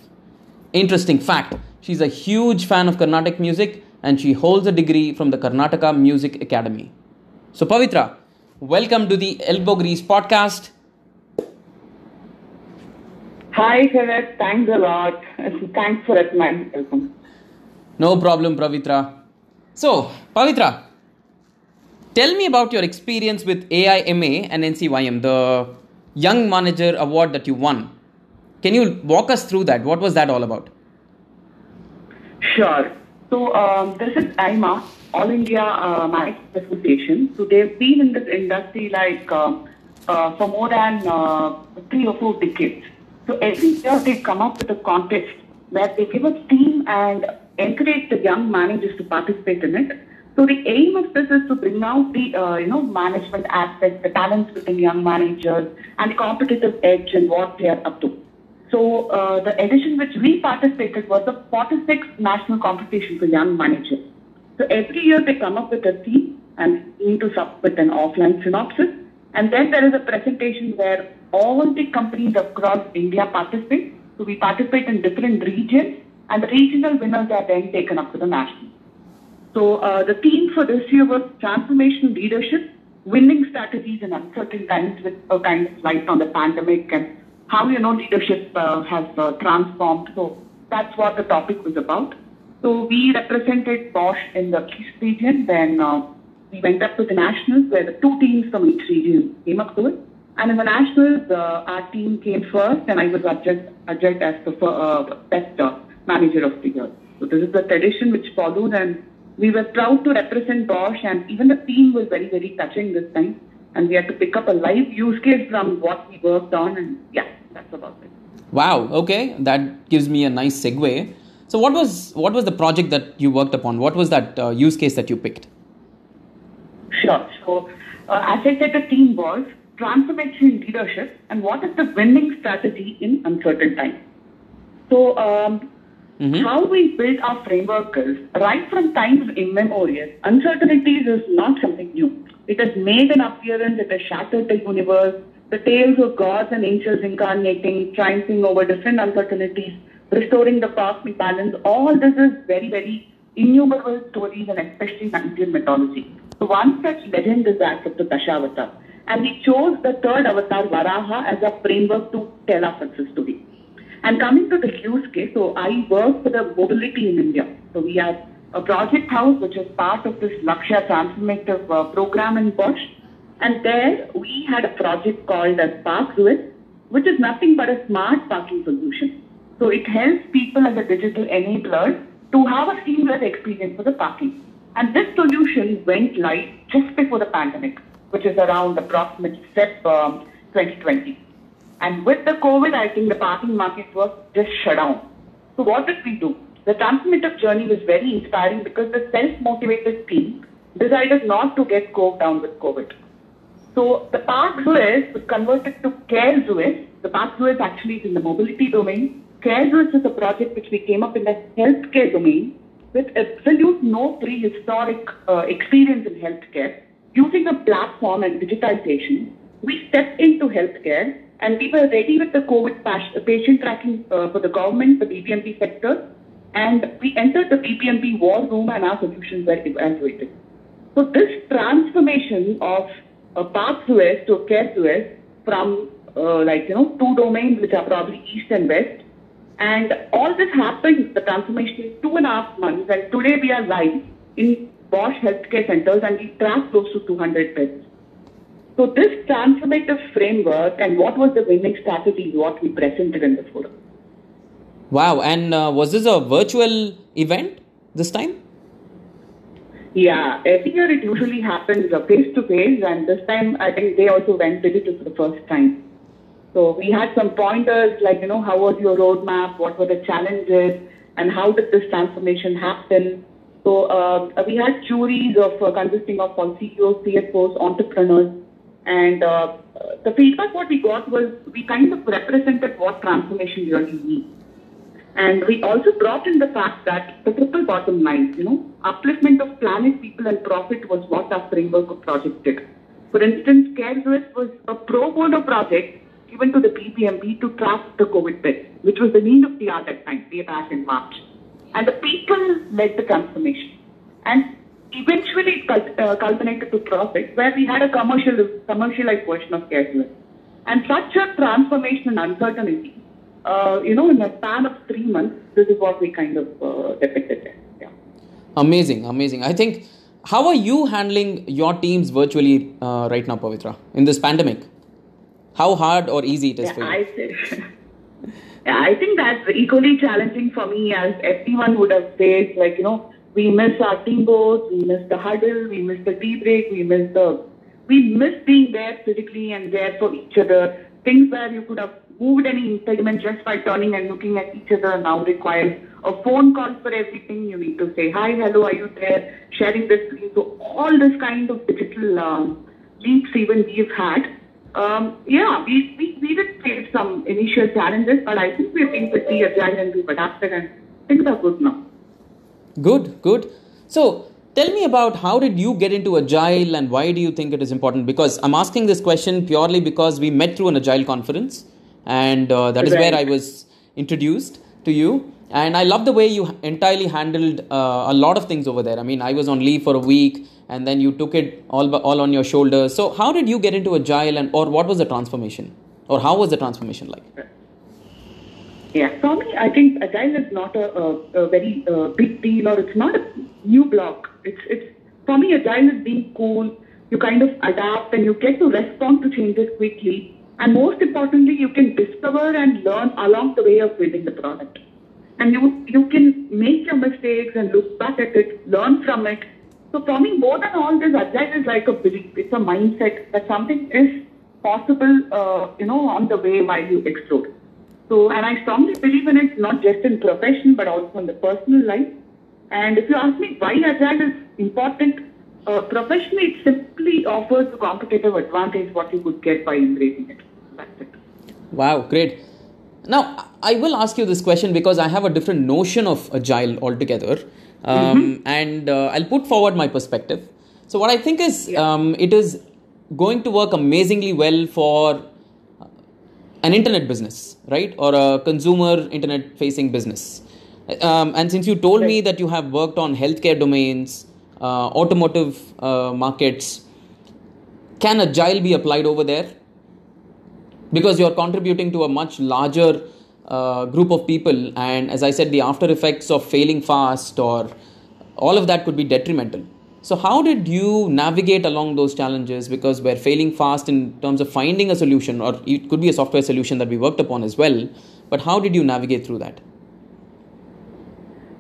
Interesting fact she's a huge fan of Carnatic music and she holds a degree from the Karnataka Music Academy. So, Pavitra, welcome to the Elbow Grease podcast. Hi, Sharad. Thanks a lot. Thanks for that, man. Welcome. No problem, Pavitra. So, Pavitra, tell me about your experience with AIMA and NCYM, the Young Manager Award that you won. Can you walk us through that? What was that all about? Sure. So um, this is IMA, All India uh, Management Association. So they've been in this industry like um, uh, for more than uh, three or four decades. So every year they come up with a contest where they give a theme and encourage the young managers to participate in it. So the aim of this is to bring out the uh, you know management aspects, the talents within young managers, and the competitive edge and what they are up to. So uh, the edition which we participated was the 46th national competition for young managers. So every year they come up with a theme and need to submit an offline synopsis. And then there is a presentation where all the companies across India participate. So we participate in different regions and the regional winners are then taken up to the national. So uh, the theme for this year was transformation leadership, winning strategies in uncertain times with a kind of light on the pandemic and how you know leadership uh, has uh, transformed. So that's what the topic was about. So we represented Bosch in the East region. Then uh, we went up to the nationals where the two teams from each region came up to it. And in the nationals, uh, our team came first, and I was adjudged, as the uh, best manager of the year. So this is the tradition which followed, and we were proud to represent Bosch, and even the team was very, very touching this time. And we had to pick up a live use case from what we worked on, and yeah, that's about it. Wow. Okay, that gives me a nice segue. So, what was what was the project that you worked upon? What was that uh, use case that you picked? Sure. So, uh, as I said, the team was transformation in leadership and what is the winning strategy in uncertain times. So, um, mm-hmm. how we build our framework is right from times immemorial. Uncertainties is not something new. It has made an appearance. It has shattered the universe. The tales of gods and angels incarnating, triumphing over different uncertainties, restoring the cosmic balance. All this is very, very innumerable stories and especially in Indian mythology. So one such legend is that of the Dashavatar. And we chose the third avatar, Varaha, as a framework to tell our success story. And coming to the use case, so I work for the mobility in India. So we have a project house which is part of this Lakshya transformative uh, program in Bosch. And there we had a project called as Park which is nothing but a smart parking solution. So it helps people as a digital enabler to have a seamless experience for the parking. And this solution went live just before the pandemic which is around approximately Feb um, 2020. And with the COVID, I think the parking market was just shut down. So what did we do? The transformative journey was very inspiring because the self-motivated team decided not to get coped down with COVID. So the Park Suez was converted to Care Suez. The Park Suez actually is in the mobility domain. Care Suez is a project which we came up in the healthcare domain with absolute no prehistoric uh, experience in healthcare using a platform and digitization, we stepped into healthcare and we were ready with the COVID patient tracking uh, for the government, the BBMP sector, and we entered the BBMP war room and our solutions were evaluated. So this transformation of a Suez to a Care Suez from uh, like, you know, two domains which are probably east and west. And all this happened, the transformation in two and a half months. And today we are live in Bosch healthcare centers and we track close to 200 beds. So this transformative framework and what was the winning strategy is what we presented in the forum. Wow, and uh, was this a virtual event this time? Yeah, every year it usually happens face to face, and this time I think they also went digital for the first time. So we had some pointers like, you know, how was your roadmap? What were the challenges? And how did this transformation happen? So uh, we had juries of uh, consisting of all CEOs, CFOs, entrepreneurs, and uh, the feedback what we got was we kind of represented what transformation really means. And we also brought in the fact that the triple bottom line, you know, upliftment of planet, people, and profit was what our framework of project did. For instance, CareSwiss was a pro bono project given to the BBMP to track the COVID beds, which was the need of the hour that time, way back in March. And the people led the transformation. And eventually it uh, culminated to profit, where we had a commercial, commercialized version of CareSwiss. And such a transformation and uncertainty, uh, you know, in a span of three months, this is what we kind of uh, depicted there. Yeah. Amazing, amazing. I think, how are you handling your teams virtually uh, right now, Pavitra, in this pandemic? How hard or easy it is yeah, for you? I Yeah, I think that's equally challenging for me as everyone would have faced, like, you know, we miss our team boards, we miss the huddle, we miss the tea break, we miss the, we miss being there physically and there for each other. Things where you could have moved any impediment just by turning and looking at each other now requires a phone call for everything. You need to say, hi, hello, are you there? Sharing this screen. So all this kind of digital um, leaps even we've had um, yeah, we, we, we did face some initial challenges, but I think we've been pretty agile and we've adapted and things are good now. Good, good. So tell me about how did you get into agile and why do you think it is important? Because I'm asking this question purely because we met through an agile conference and uh, that is right. where I was introduced to you. and I love the way you entirely handled uh, a lot of things over there. I mean, I was on leave for a week, and then you took it all all on your shoulders. So, how did you get into agile, and or what was the transformation, or how was the transformation like? Yeah, for me, I think agile is not a, a, a very uh, big deal, or it's not a new block. It's it's for me, agile is being cool. You kind of adapt, and you get to respond to changes quickly. And most importantly, you can discover and learn along the way of building the product and you you can make your mistakes and look back at it, learn from it. So for me, more than all this, agile is like a belief. It's a mindset that something is possible, uh, you know, on the way while you explore. So, and I strongly believe in it, not just in profession, but also in the personal life. And if you ask me why agile is important, uh, professionally, it simply offers a competitive advantage what you could get by embracing it. That's it. Wow, great. Now, I will ask you this question because I have a different notion of agile altogether. Um, mm-hmm. And uh, I'll put forward my perspective. So, what I think is yeah. um, it is going to work amazingly well for an internet business, right? Or a consumer internet facing business. Um, and since you told right. me that you have worked on healthcare domains, uh, automotive uh, markets, can agile be applied over there? because you're contributing to a much larger uh, group of people and as i said the after effects of failing fast or all of that could be detrimental so how did you navigate along those challenges because we're failing fast in terms of finding a solution or it could be a software solution that we worked upon as well but how did you navigate through that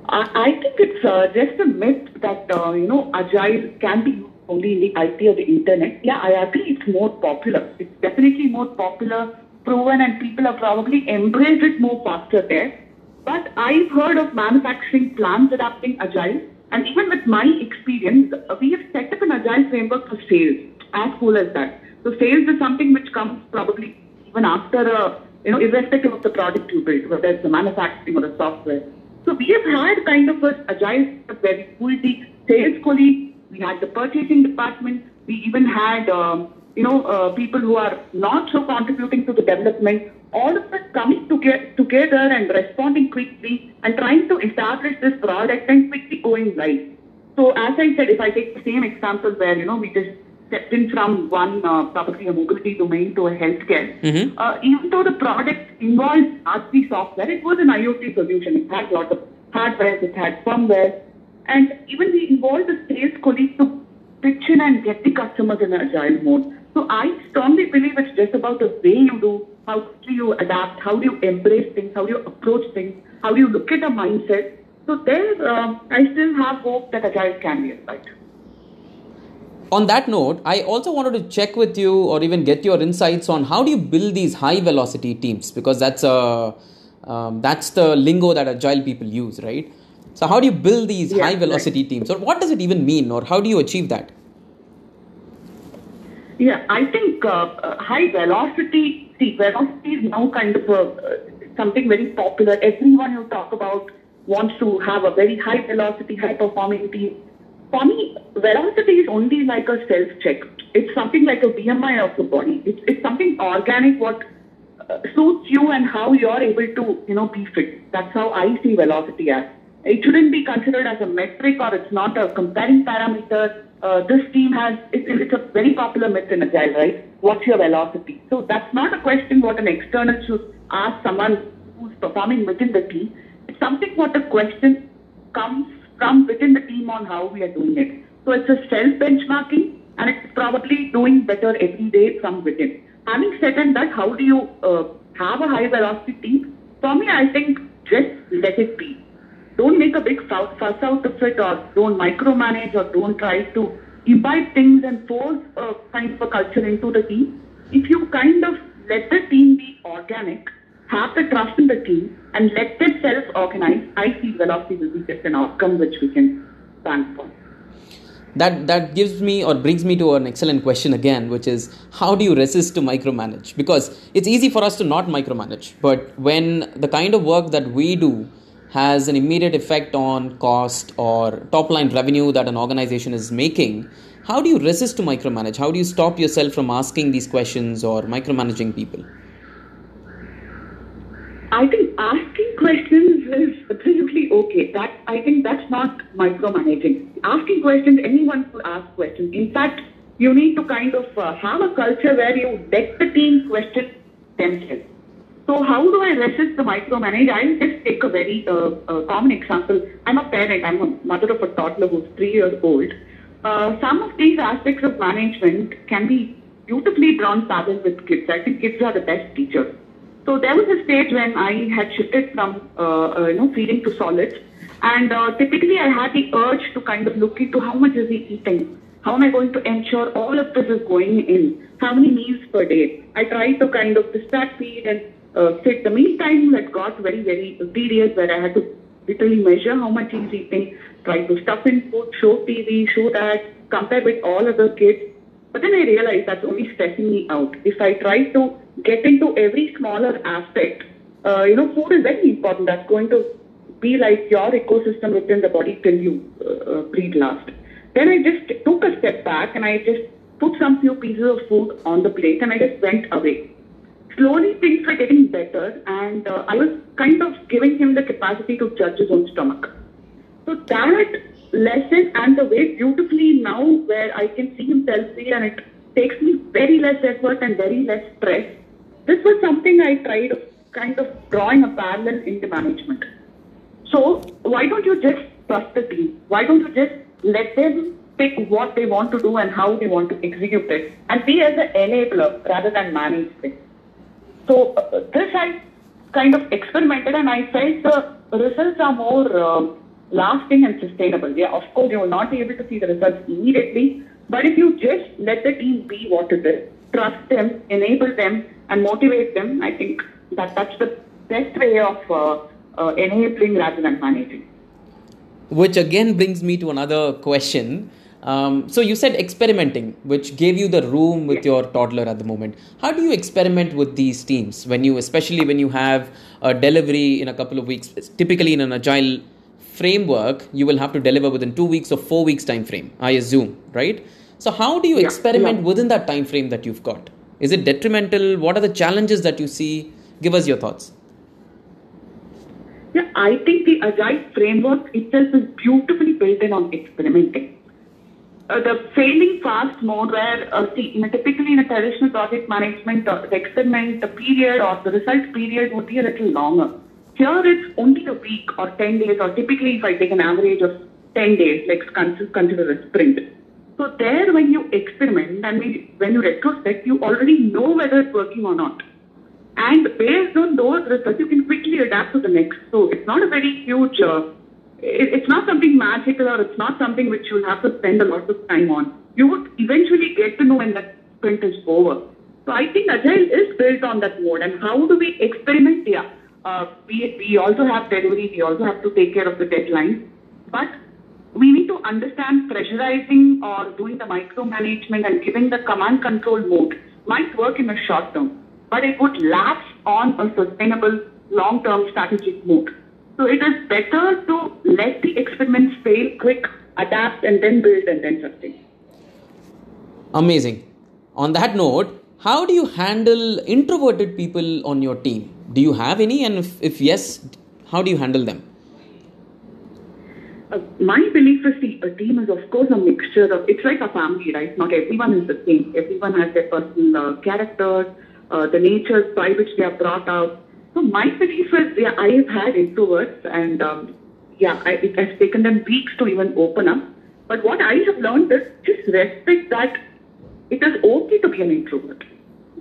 I think it's uh, just a myth that uh, you know agile can be only in the IT or the internet. Yeah, I agree it's more popular. It's definitely more popular, proven, and people have probably embraced it more faster there. But I've heard of manufacturing plants adapting agile. And even with my experience, we have set up an agile framework for sales. As cool as that. So sales is something which comes probably even after a, you know, irrespective of the product you build, whether it's the manufacturing or the software. So we have had kind of an agile where we pull the sales colleague we had the purchasing department. We even had, um, you know, uh, people who are not so contributing to the development. All of us coming to get together and responding quickly and trying to establish this product and quickly going live. So as I said, if I take the same example where, you know, we just stepped in from one, uh, probably a mobility domain to a healthcare, mm-hmm. uh, even though the product involves RC software, it was an IoT solution. It had a lot of hardware, it had firmware, and even we involved the sales colleagues to pitch in and get the customers in agile mode. So I strongly believe it's just about the way you do, how do you adapt, how do you embrace things, how do you approach things, how do you look at a mindset. So there, um, I still have hope that agile can be applied. On that note, I also wanted to check with you or even get your insights on how do you build these high velocity teams because that's a um, that's the lingo that agile people use, right? So, how do you build these yeah, high velocity right. teams, or what does it even mean, or how do you achieve that? Yeah, I think uh, uh high velocity, see, velocity is now kind of a, uh, something very popular. Everyone you talk about wants to have a very high velocity, high performing team. For me, velocity is only like a self check. It's something like a BMI of the body. It's, it's something organic, what uh, suits you and how you're able to, you know, be fit. That's how I see velocity as. It shouldn't be considered as a metric or it's not a comparing parameter. Uh, this team has, it, it's a very popular myth in Agile, right? What's your velocity? So that's not a question what an external should ask someone who's performing within the team. It's something what the question comes from within the team on how we are doing it. So it's a self benchmarking and it's probably doing better every day from within. Having said that, how do you uh, have a high velocity team? For me, I think just let it be don't make a big fuss out of it or don't micromanage or don't try to imbibe things and force a kind of a culture into the team. If you kind of let the team be organic, have the trust in the team, and let them self-organize, I feel velocity will be just an outcome which we can bank for That that gives me or brings me to an excellent question again, which is how do you resist to micromanage? Because it's easy for us to not micromanage, but when the kind of work that we do has an immediate effect on cost or top line revenue that an organization is making, how do you resist to micromanage? How do you stop yourself from asking these questions or micromanaging people? I think asking questions is absolutely okay. That I think that's not micromanaging. Asking questions, anyone could ask questions. In fact, you need to kind of uh, have a culture where you let the team question themselves. So how do I resist the micromanage? I'll just take a very uh, uh, common example. I'm a parent. I'm a mother of a toddler who's three years old. Uh, some of these aspects of management can be beautifully drawn parallel with kids. I think kids are the best teachers. So there was a stage when I had shifted from uh, uh, you know feeding to solids, and uh, typically I had the urge to kind of look into how much is he eating, how am I going to ensure all of this is going in, how many meals per day. I tried to kind of distract feed and uh, set the meal time got very very tedious, where I had to literally measure how much he's eating, try to stuff in food, show TV, show that, compare with all other kids. But then I realized that's only stressing me out. If I try to get into every smaller aspect. Uh, you know, food is very important. That's going to be like your ecosystem within the body till you uh, breathe last. Then I just took a step back and I just put some few pieces of food on the plate and I just went away. Slowly things were getting better and uh, I was kind of giving him the capacity to judge his own stomach. So that lesson and the way beautifully now where I can see him self-feed and it takes me very less effort and very less stress this was something I tried kind of drawing a parallel in the management. So why don't you just trust the team? Why don't you just let them pick what they want to do and how they want to execute it and be as an enabler rather than manage it. So uh, this I kind of experimented and I felt the results are more uh, lasting and sustainable. Yeah, of course you will not be able to see the results immediately, but if you just let the team be what it is, trust them, enable them, and motivate them, I think that that's the best way of uh, uh, enabling rather than managing. Which again brings me to another question. Um, so you said experimenting, which gave you the room with your toddler at the moment. How do you experiment with these teams when you, especially when you have a delivery in a couple of weeks? Typically, in an agile framework, you will have to deliver within two weeks or four weeks time frame. I assume, right? So how do you experiment within that time frame that you've got? Is it detrimental? What are the challenges that you see? Give us your thoughts. Yeah, I think the agile framework itself is beautifully built in on experimenting. Uh, the failing fast mode where uh, see, typically in a traditional project management, uh, the experiment the period or the result period would be a little longer. Here it's only a week or 10 days or typically if I take an average of 10 days, let's consider a sprint. So there, when you experiment and when you retrospect, you already know whether it's working or not. And based on those results, you can quickly adapt to the next. So it's not a very huge, uh, it's not something magical or it's not something which you'll have to spend a lot of time on. You would eventually get to know when that sprint is over. So I think Agile is built on that mode. And how do we experiment? Yeah, uh, we, we also have delivery, we also have to take care of the deadline. But we need to understand pressurizing or doing the micromanagement and giving the command control mode might work in the short term, but it would lapse on a sustainable long-term strategic mode. So it is better to let the experiments fail quick, adapt, and then build and then sustain. Amazing. On that note, how do you handle introverted people on your team? Do you have any? And if, if yes, how do you handle them? Uh, my belief is the a team is of course a mixture of it's like a family, right? Not everyone is the same. Everyone has their personal uh, characters, uh, the natures by which they are brought up. So my belief is, yeah, I have had introverts, and um, yeah, I, it has taken them weeks to even open up. But what I have learned is just respect that it is okay to be an introvert.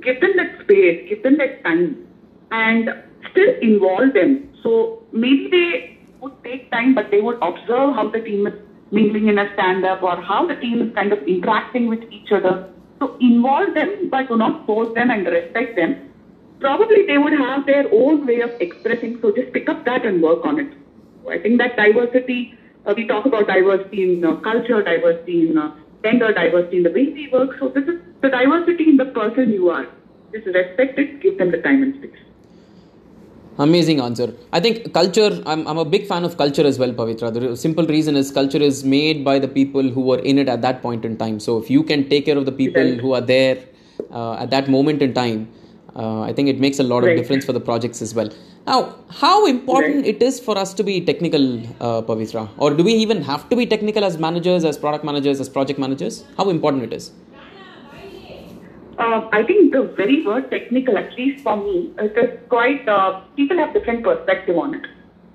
Give them that space, give them that time, and still involve them. So maybe they would take time, but they would observe how the team is mingling in a stand-up or how the team is kind of interacting with each other. So involve them, but do not force them and respect them. Probably they would have their own way of expressing, so just pick up that and work on it. So I think that diversity, uh, we talk about diversity in uh, culture, diversity in uh, gender, diversity in the way we work. So this is the diversity in the person you are. Just respect it, give them the time and space. Amazing answer. I think culture, I'm, I'm a big fan of culture as well, Pavitra. The simple reason is culture is made by the people who were in it at that point in time. So if you can take care of the people who are there uh, at that moment in time, uh, I think it makes a lot right. of difference for the projects as well. Now, how important right. it is for us to be technical, uh, Pavitra, or do we even have to be technical as managers, as product managers, as project managers? How important it is? Uh, I think the very word technical, at least for me, it is quite. Uh, people have different perspective on it.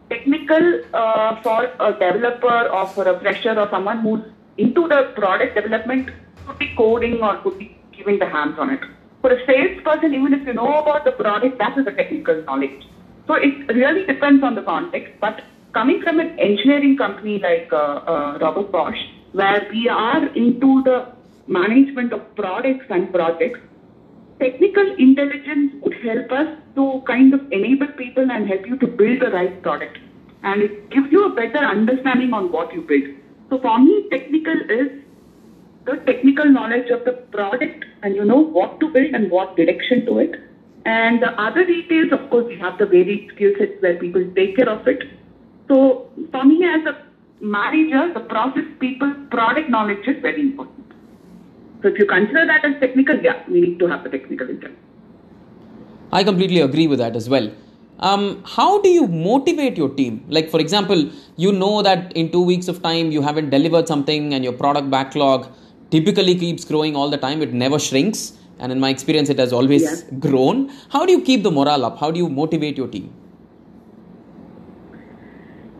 Technical uh, for a developer or for a fresher or someone who's into the product development could be coding or could be giving the hands on it. For a salesperson, even if you know about the product, that is a technical knowledge. So it really depends on the context. But coming from an engineering company like uh, uh, Robert Bosch, where we are into the management of products and projects, technical intelligence would help us to kind of enable people and help you to build the right product. And it gives you a better understanding on what you build. So for me, technical is the technical knowledge of the product and you know what to build and what direction to it. And the other details, of course, you have the varied skill sets where people take care of it. So for me as a manager, the process people product knowledge is very important. So if you consider that as technical, yeah, we need to have the technical intent. I completely agree with that as well. Um, how do you motivate your team? Like, for example, you know that in two weeks of time you haven't delivered something and your product backlog typically keeps growing all the time, it never shrinks. And in my experience, it has always yeah. grown. How do you keep the morale up? How do you motivate your team?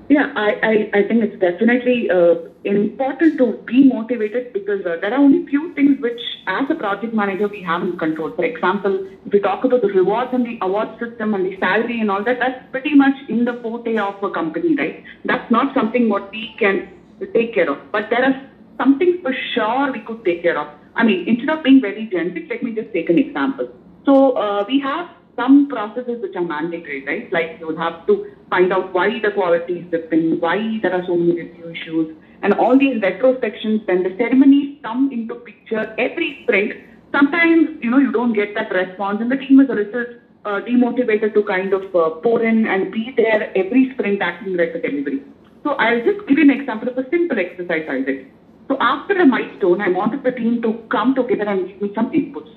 Yeah, I, I, I think it's definitely uh, important to be motivated because uh, there are only few things which, as a project manager, we have in control. For example, if we talk about the rewards and the award system and the salary and all that, that's pretty much in the forte of a company, right? That's not something what we can take care of. But there are some things for sure we could take care of. I mean, instead of being very generic, let me just take an example. So uh, we have some processes which are mandatory, right? Like you will have to find out why the quality is dipping, why there are so many review issues, and all these retrospection. Then the ceremonies come into picture every sprint. Sometimes you know you don't get that response, and the team is a little uh, demotivated to kind of uh, pour in and be there every sprint acting like a delivery. So I'll just give you an example of a simple exercise I did. So after a milestone, I wanted the team to come together and give me some inputs.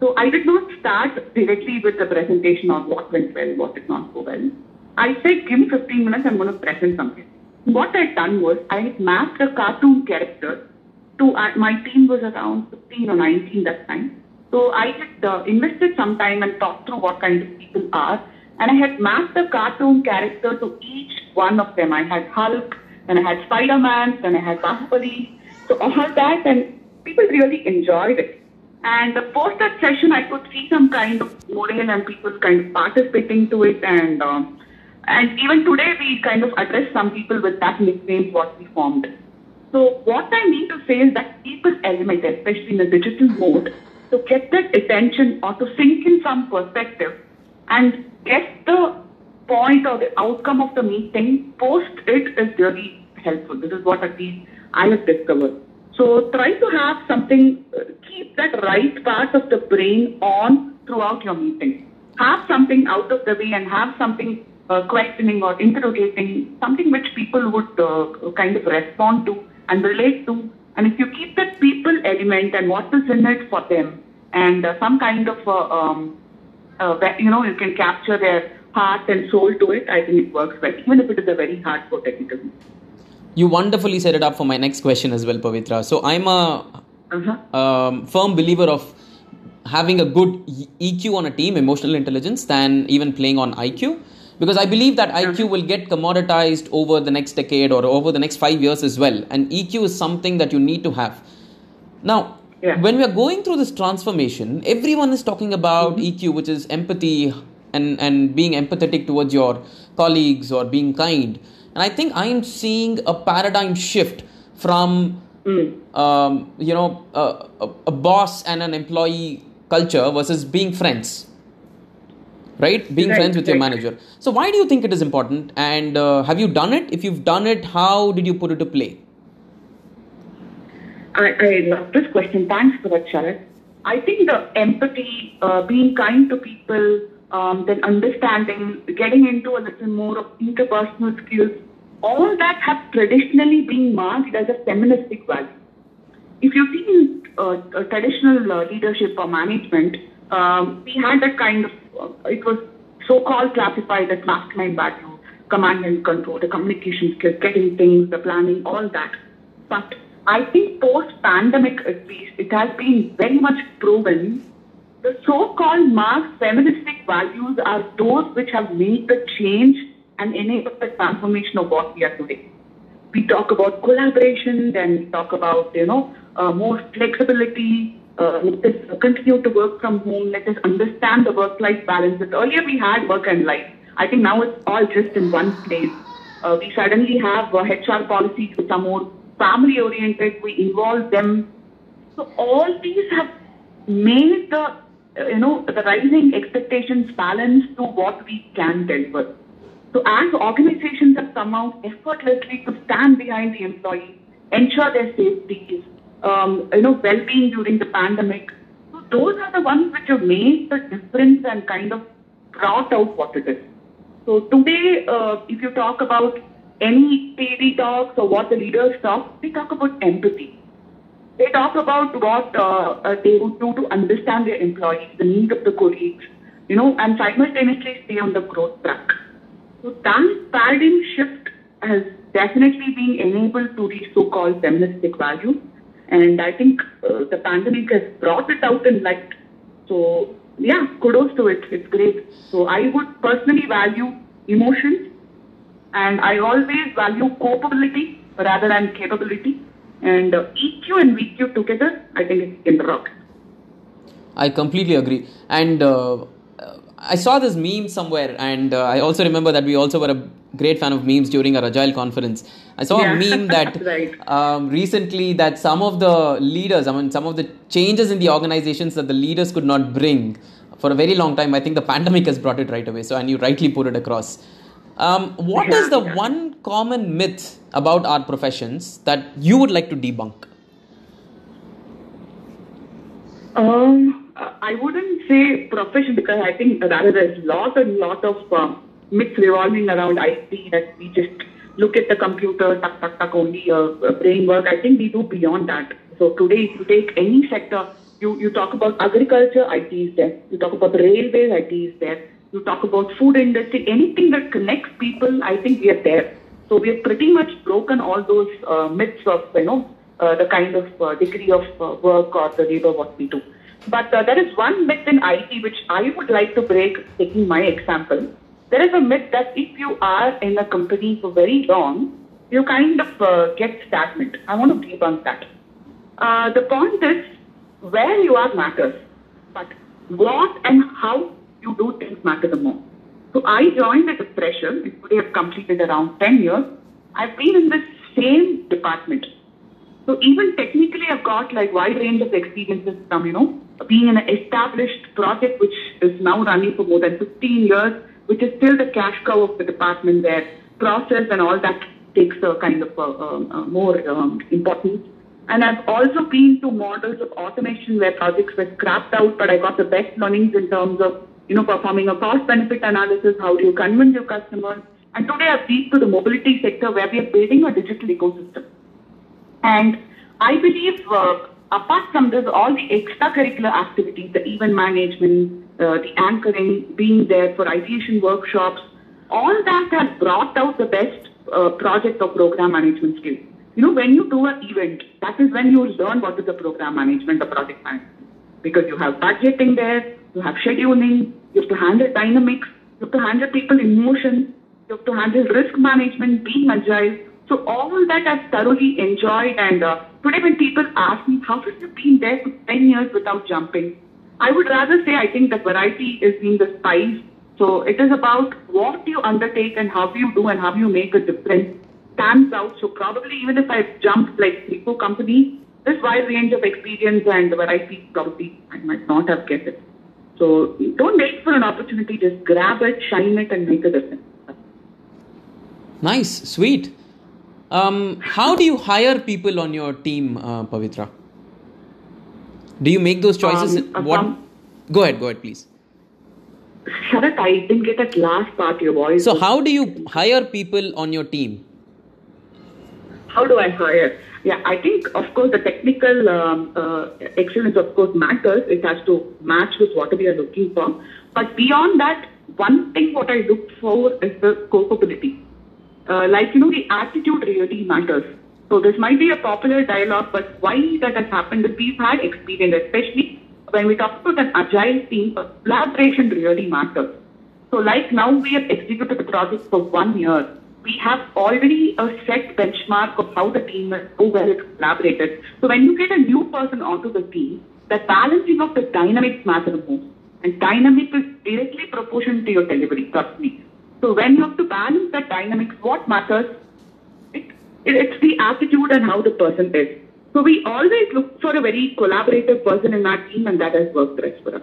So I did not start directly with the presentation on what went well, what did not go well. I said, give me 15 minutes, I'm going to present something. What I had done was I had mapped a cartoon character to, uh, my team was around 15 or 19 that time. So I had uh, invested some time and talked through what kind of people are. And I had mapped the cartoon character to each one of them. I had Hulk, then I had Spider-Man, then I had Bahubali. So all that and people really enjoyed it. And the post that session, I could see some kind of morale and people kind of participating to it. And um, and even today, we kind of address some people with that nickname what we formed. So what I mean to say is that people element, especially in a digital mode, to get that attention or to sink in some perspective and get the point or the outcome of the meeting post it is really helpful. This is what at least I have discovered. So try to have something, uh, keep that right part of the brain on throughout your meeting. Have something out of the way and have something uh, questioning or interrogating, something which people would uh, kind of respond to and relate to. And if you keep that people element and what is in it for them and uh, some kind of, uh, um, uh, you know, you can capture their heart and soul to it, I think it works well, even if it is a very hardcore technical you wonderfully set it up for my next question as well, Pavitra. So I'm a uh-huh. um, firm believer of having a good EQ on a team, emotional intelligence, than even playing on IQ. Because I believe that IQ uh-huh. will get commoditized over the next decade or over the next five years as well. And EQ is something that you need to have. Now, yeah. when we are going through this transformation, everyone is talking about mm-hmm. EQ, which is empathy and, and being empathetic towards your colleagues or being kind. And I think I am seeing a paradigm shift from, mm. um, you know, a, a, a, boss and an employee culture versus being friends. Right? Being right, friends with right. your manager. So, why do you think it is important? And uh, have you done it? If you've done it, how did you put it to play? I, I love this question. Thanks for that, Sharad. I think the empathy, uh, being kind to people, um, then understanding, getting into a little more of interpersonal skills, all that have traditionally been marked as a feministic value. If you see in uh, traditional uh, leadership or management, um, we had that kind of, uh, it was so-called classified as masculine value, command and control, the communication skills, getting things, the planning, all that. But I think post-pandemic at least, it has been very much proven the so-called Marx feministic values are those which have made the change and enabled the transformation of what we are today. We talk about collaboration, then we talk about, you know, uh, more flexibility, uh, let us continue to work from home, let us understand the work-life balance. But Earlier we had work and life. I think now it's all just in one place. Uh, we suddenly have uh, HR policies which are more family oriented, we involve them. So all these have made the you know the rising expectations balance to what we can deliver. So as organizations have come out effortlessly to stand behind the employee, ensure their safety, um, you know, well-being during the pandemic. So those are the ones which have made the difference and kind of brought out what it is. So today, uh, if you talk about any TV talks or what the leaders talk, they talk about empathy. They talk about what uh, uh, they would do to understand their employees, the need of the colleagues, you know, and simultaneously stay on the growth track. So that paradigm shift has definitely been enabled to these so-called feministic values. And I think uh, the pandemic has brought it out in light. So yeah, kudos to it. It's great. So I would personally value emotions and I always value capability rather than capability. And uh, EQ and VQ together, I think it's in the rock. I completely agree. And uh, I saw this meme somewhere, and uh, I also remember that we also were a great fan of memes during our Agile conference. I saw yeah. a meme that right. um, recently that some of the leaders, I mean, some of the changes in the organizations that the leaders could not bring for a very long time. I think the pandemic has brought it right away. So, and you rightly put it across. Um, what yeah, is the yeah. one common myth about our professions that you would like to debunk? Um, I wouldn't say profession because I think rather there's lot and lot of uh, myths revolving around IT that we just look at the computer, tuck, tuck, tuck, only uh, brain work. I think we do beyond that. So today, if you take any sector, you, you talk about agriculture, IT is there. You talk about railways, IT is there you talk about food industry, anything that connects people, I think we are there. So we have pretty much broken all those uh, myths of, you know, uh, the kind of uh, degree of uh, work or the labor what we do. But uh, there is one myth in IT which I would like to break, taking my example. There is a myth that if you are in a company for very long, you kind of uh, get stagnant. I want to debunk that. the point is, where you are matters, but what and how you do things matter the most. So I joined at a pressure. Today I've completed around 10 years. I've been in the same department. So even technically I've got like wide range of experiences from, you know, being in an established project which is now running for more than 15 years, which is still the cash cow of the department where process and all that takes a kind of a, a, a more um, importance. And I've also been to models of automation where projects were scrapped out, but I got the best learnings in terms of you know, performing a cost benefit analysis, how do you convince your customers? And today I've reached to the mobility sector where we are building a digital ecosystem. And I believe uh, apart from this, all the extracurricular activities, the event management, uh, the anchoring, being there for ideation workshops, all that has brought out the best uh, project or program management skills. You know, when you do an event, that is when you learn what is the program management or project management. Because you have budgeting there, you have scheduling, you have to handle dynamics, you have to handle people emotions, you have to handle risk management, being agile. So all that I've thoroughly enjoyed and uh, today when people ask me, how have you been there for 10 years without jumping? I would rather say I think the variety is being the spice. So it is about what you undertake and how you do and how you make a difference stands out. So probably even if I jumped like three, four companies, this wide range of experience and variety probably I might not have get it. So don't wait for an opportunity, just grab it, shine it, and make a difference. Nice, sweet. Um, how do you hire people on your team, uh, Pavitra? Do you make those choices? Um, what? Um, go ahead, go ahead, please. Sharath, I didn't get that last part. Your voice. So, how do you hire people on your team? How do I hire? Yeah, I think, of course, the technical um, uh, excellence, of course, matters. It has to match with what we are looking for. But beyond that, one thing what I look for is the scopeability. Uh, like, you know, the attitude really matters. So this might be a popular dialogue, but why that has happened is we've had experience, especially when we talk about an agile team, collaboration really matters. So like now we have executed the project for one year. We have already a set benchmark of how the team is, how well collaborated. So when you get a new person onto the team, the balancing of the dynamics matter most. And dynamic is directly proportional to your delivery, trust me. So when you have to balance that dynamics, what matters? It, it, it's the attitude and how the person is. So we always look for a very collaborative person in our team, and that has worked best for us.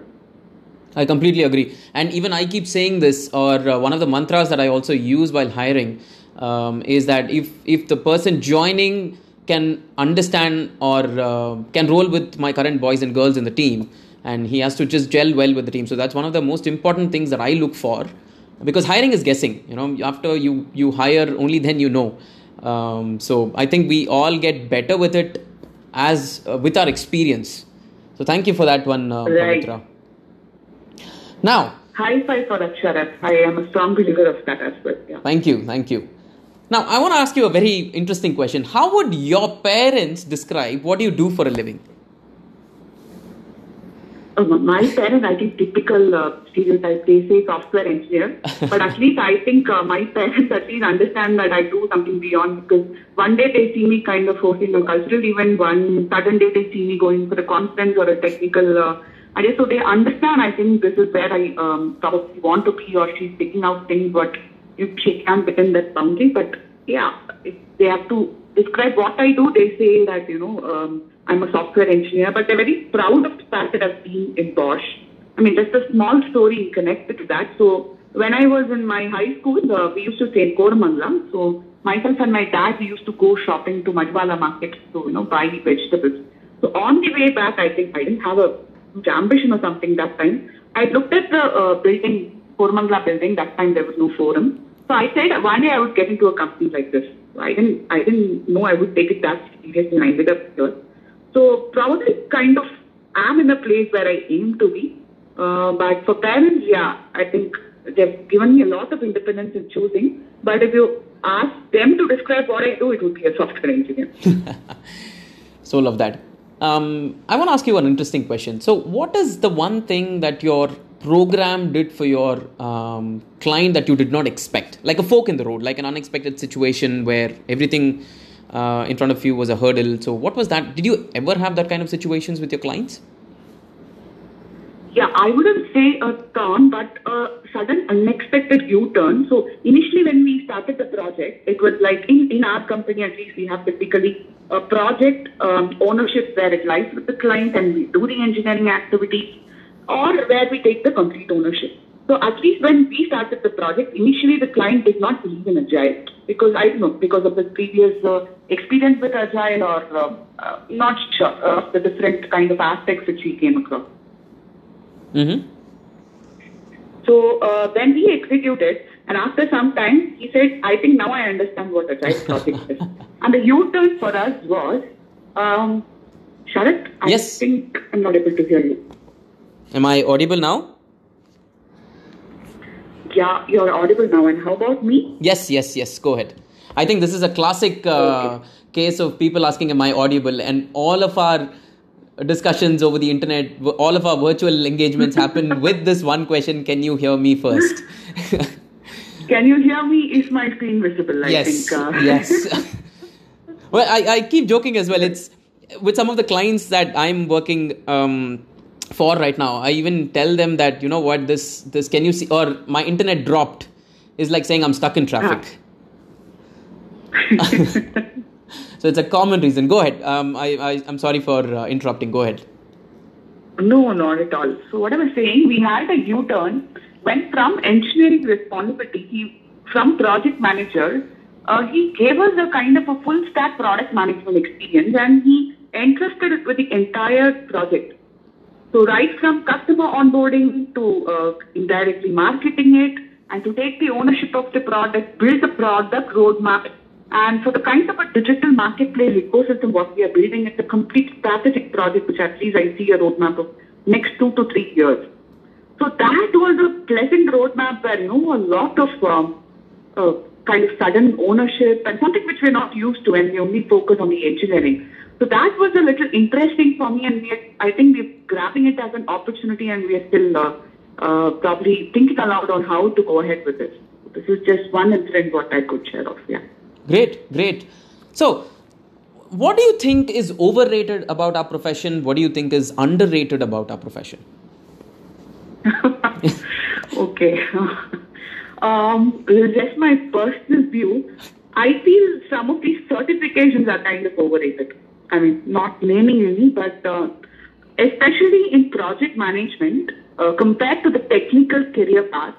I completely agree. And even I keep saying this, or uh, one of the mantras that I also use while hiring um, is that if if the person joining can understand or uh, can roll with my current boys and girls in the team, and he has to just gel well with the team. So that's one of the most important things that I look for because hiring is guessing you know after you you hire only then you know um, so i think we all get better with it as uh, with our experience so thank you for that one uh, right. Now high five for that Sharath. i am a strong believer of that as well yeah. thank you thank you now i want to ask you a very interesting question how would your parents describe what you do for a living uh, my parents, I think, typical uh, stereotype. They say software engineer, but at least I think uh, my parents at least understand that I do something beyond. Because one day they see me kind of hosting a cultural event, one sudden day they see me going for a conference or a technical. Uh, idea. So they understand. I think this is where I um, probably want to be, or she's picking out things, but she can't within that boundary. But yeah, if they have to describe what I do, they say that you know. Um, I'm a software engineer, but they're very proud of the fact that I've been in Bosch. I mean, just a small story connected to that. So when I was in my high school, uh, we used to stay in Koramangala. So myself and my dad, we used to go shopping to Madiwala market to, you know, buy vegetables. So on the way back, I think I didn't have a ambition or something that time. I looked at the uh, building, Koramangala building. That time there was no forum. So I said one day I would get into a company like this. I didn't, I didn't know I would take it that seriously I ended up here. So probably kind of am in a place where I aim to be. Uh, but for parents, yeah, I think they've given me a lot of independence in choosing. But if you ask them to describe what I do, it would be a software engineer. so love that. Um, I want to ask you an interesting question. So, what is the one thing that your program did for your um, client that you did not expect? Like a fork in the road, like an unexpected situation where everything uh, in front of you was a hurdle. So, what was that? Did you ever have that kind of situations with your clients? Yeah, I wouldn't say a turn, but a sudden unexpected U-turn. So initially when we started the project, it was like in, in our company at least we have typically a project um, ownership where it lies with the client and we do the engineering activities or where we take the complete ownership. So at least when we started the project, initially the client did not believe in Agile because I don't know, because of the previous uh, experience with Agile or uh, uh, not sure of the different kind of aspects which we came across. Mm-hmm. So uh, when we executed, and after some time, he said, I think now I understand what Agile project is. And the U-turn for us was, um, Sharath, I yes. think I'm not able to hear you. Am I audible now? Yeah, you're audible now. And how about me? Yes, yes, yes. Go ahead. I think this is a classic uh, okay. case of people asking, Am I audible? And all of our discussions over the internet, all of our virtual engagements happen with this one question Can you hear me first? Can you hear me? Is my screen visible? I yes. Think, uh... yes. well, I, I keep joking as well. It's with some of the clients that I'm working um, for right now i even tell them that you know what this this can you see or my internet dropped is like saying i'm stuck in traffic ah. So it's a common reason. Go ahead. Um, I, I i'm sorry for uh, interrupting. Go ahead. No not at all. So what i was saying we had a u-turn went from engineering responsibility he, from project manager uh, he gave us a kind of a full stack product management experience and he entrusted it with the entire project. So right from customer onboarding to uh, indirectly marketing it and to take the ownership of the product, build the product roadmap. And for the kind of a digital marketplace ecosystem, what we are building, it's a complete strategic project, which at least I see a roadmap of next two to three years. So that was a pleasant roadmap where, you know, a lot of um, uh, kind of sudden ownership and something which we're not used to and we only focus on the engineering. So that was a little interesting for me and we are, I think we're grabbing it as an opportunity and we are still uh, uh, probably thinking aloud on how to go ahead with this. This is just one incident what I could share of, yeah. Great, great. So, what do you think is overrated about our profession? What do you think is underrated about our profession? okay. um, just my personal view. I feel some of these certifications are kind of overrated. I mean, not naming any, but uh, especially in project management, uh, compared to the technical career path,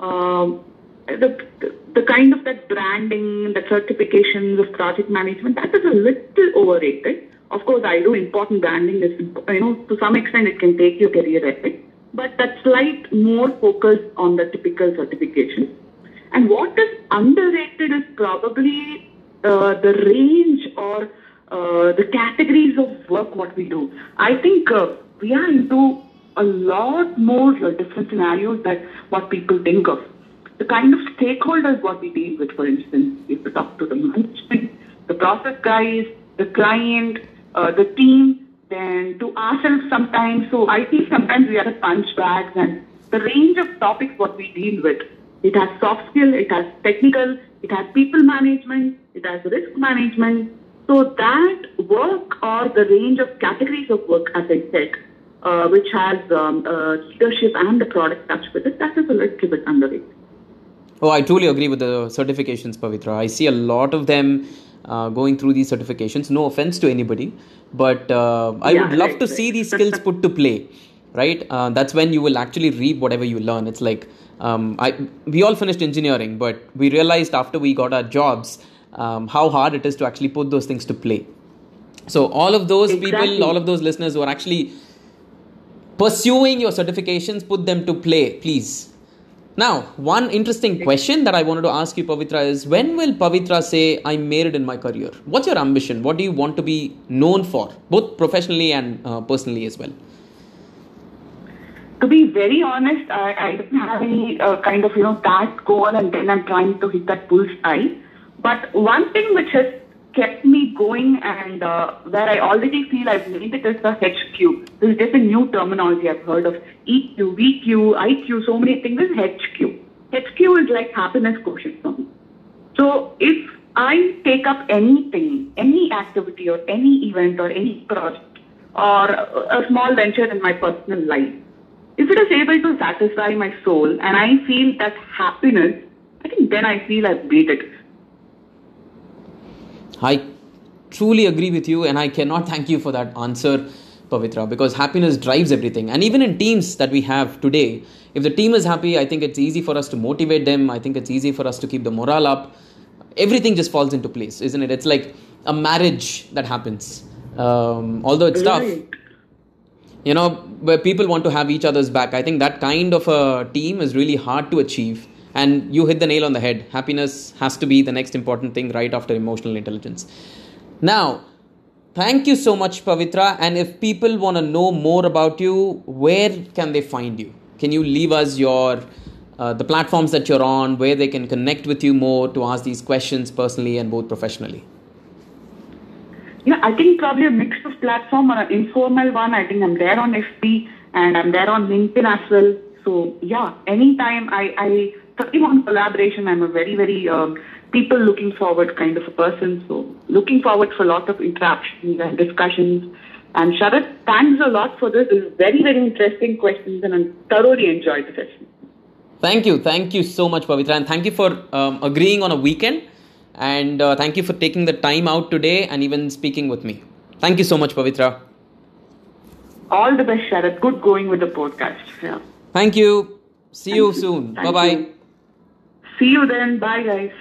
um, the, the, the kind of that branding, the certifications of project management, that is a little overrated. Of course, I do important branding. Is you know to some extent it can take your career ahead, but that slight more focus on the typical certification. And what is underrated is probably uh, the range or uh, the categories of work what we do. I think uh, we are into a lot more different scenarios than what people think of the kind of stakeholders what we deal with, for instance, if we talk to the management, the process guys, the client, uh, the team, then to ourselves sometimes. So I think sometimes we are a punch bags and the range of topics what we deal with. It has soft skill, it has technical, it has people management, it has risk management. So that work or the range of categories of work, as I said, uh, which has um, uh, leadership and the product touch with it, that is a little bit underrated. Oh, I truly agree with the certifications, Pavitra. I see a lot of them uh, going through these certifications. No offense to anybody, but uh, I yeah, would love right, to right. see these skills put to play. Right, uh, that's when you will actually reap whatever you learn. It's like um, I we all finished engineering, but we realized after we got our jobs um, how hard it is to actually put those things to play. So all of those exactly. people, all of those listeners who are actually pursuing your certifications, put them to play, please now, one interesting question that I wanted to ask you, Pavitra, is when will Pavitra say, I made it in my career? What's your ambition? What do you want to be known for, both professionally and uh, personally as well? To be very honest, I, I don't have any uh, kind of, you know, that goal and then I'm trying to hit that bullseye. But one thing which has kept me going and uh, where I already feel I've made it is the HQ. This is just a new terminology I've heard of EQ, VQ, IQ, so many things. This is HQ. HQ is like happiness quotient for me. So if I take up anything, any activity or any event or any project or a small venture in my personal life, if it is able to satisfy my soul and I feel that happiness, I think then I feel I've made it. I truly agree with you, and I cannot thank you for that answer, Pavitra, because happiness drives everything. And even in teams that we have today, if the team is happy, I think it's easy for us to motivate them. I think it's easy for us to keep the morale up. Everything just falls into place, isn't it? It's like a marriage that happens. Um, although it's tough, you know, where people want to have each other's back. I think that kind of a team is really hard to achieve and you hit the nail on the head. Happiness has to be the next important thing right after emotional intelligence. Now, thank you so much, Pavitra. And if people want to know more about you, where can they find you? Can you leave us your uh, the platforms that you're on, where they can connect with you more to ask these questions personally and both professionally? Yeah, I think probably a mix of platform or an informal one. I think I'm there on FB and I'm there on LinkedIn as well. So yeah, anytime I, I talking on collaboration, I'm a very, very um, people looking forward kind of a person. So looking forward for a lot of interactions and discussions. And Sharath, thanks a lot for this. This is very, very interesting questions and I thoroughly enjoyed the session. Thank you. Thank you so much, Pavitra. And thank you for um, agreeing on a weekend. And uh, thank you for taking the time out today and even speaking with me. Thank you so much, Pavitra. All the best, Sharath. Good going with the podcast. Yeah. Thank you. See thank you, you soon. Bye bye. See you then. Bye, guys.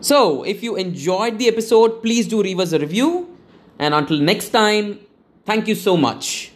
So, if you enjoyed the episode, please do leave us a review. And until next time, thank you so much.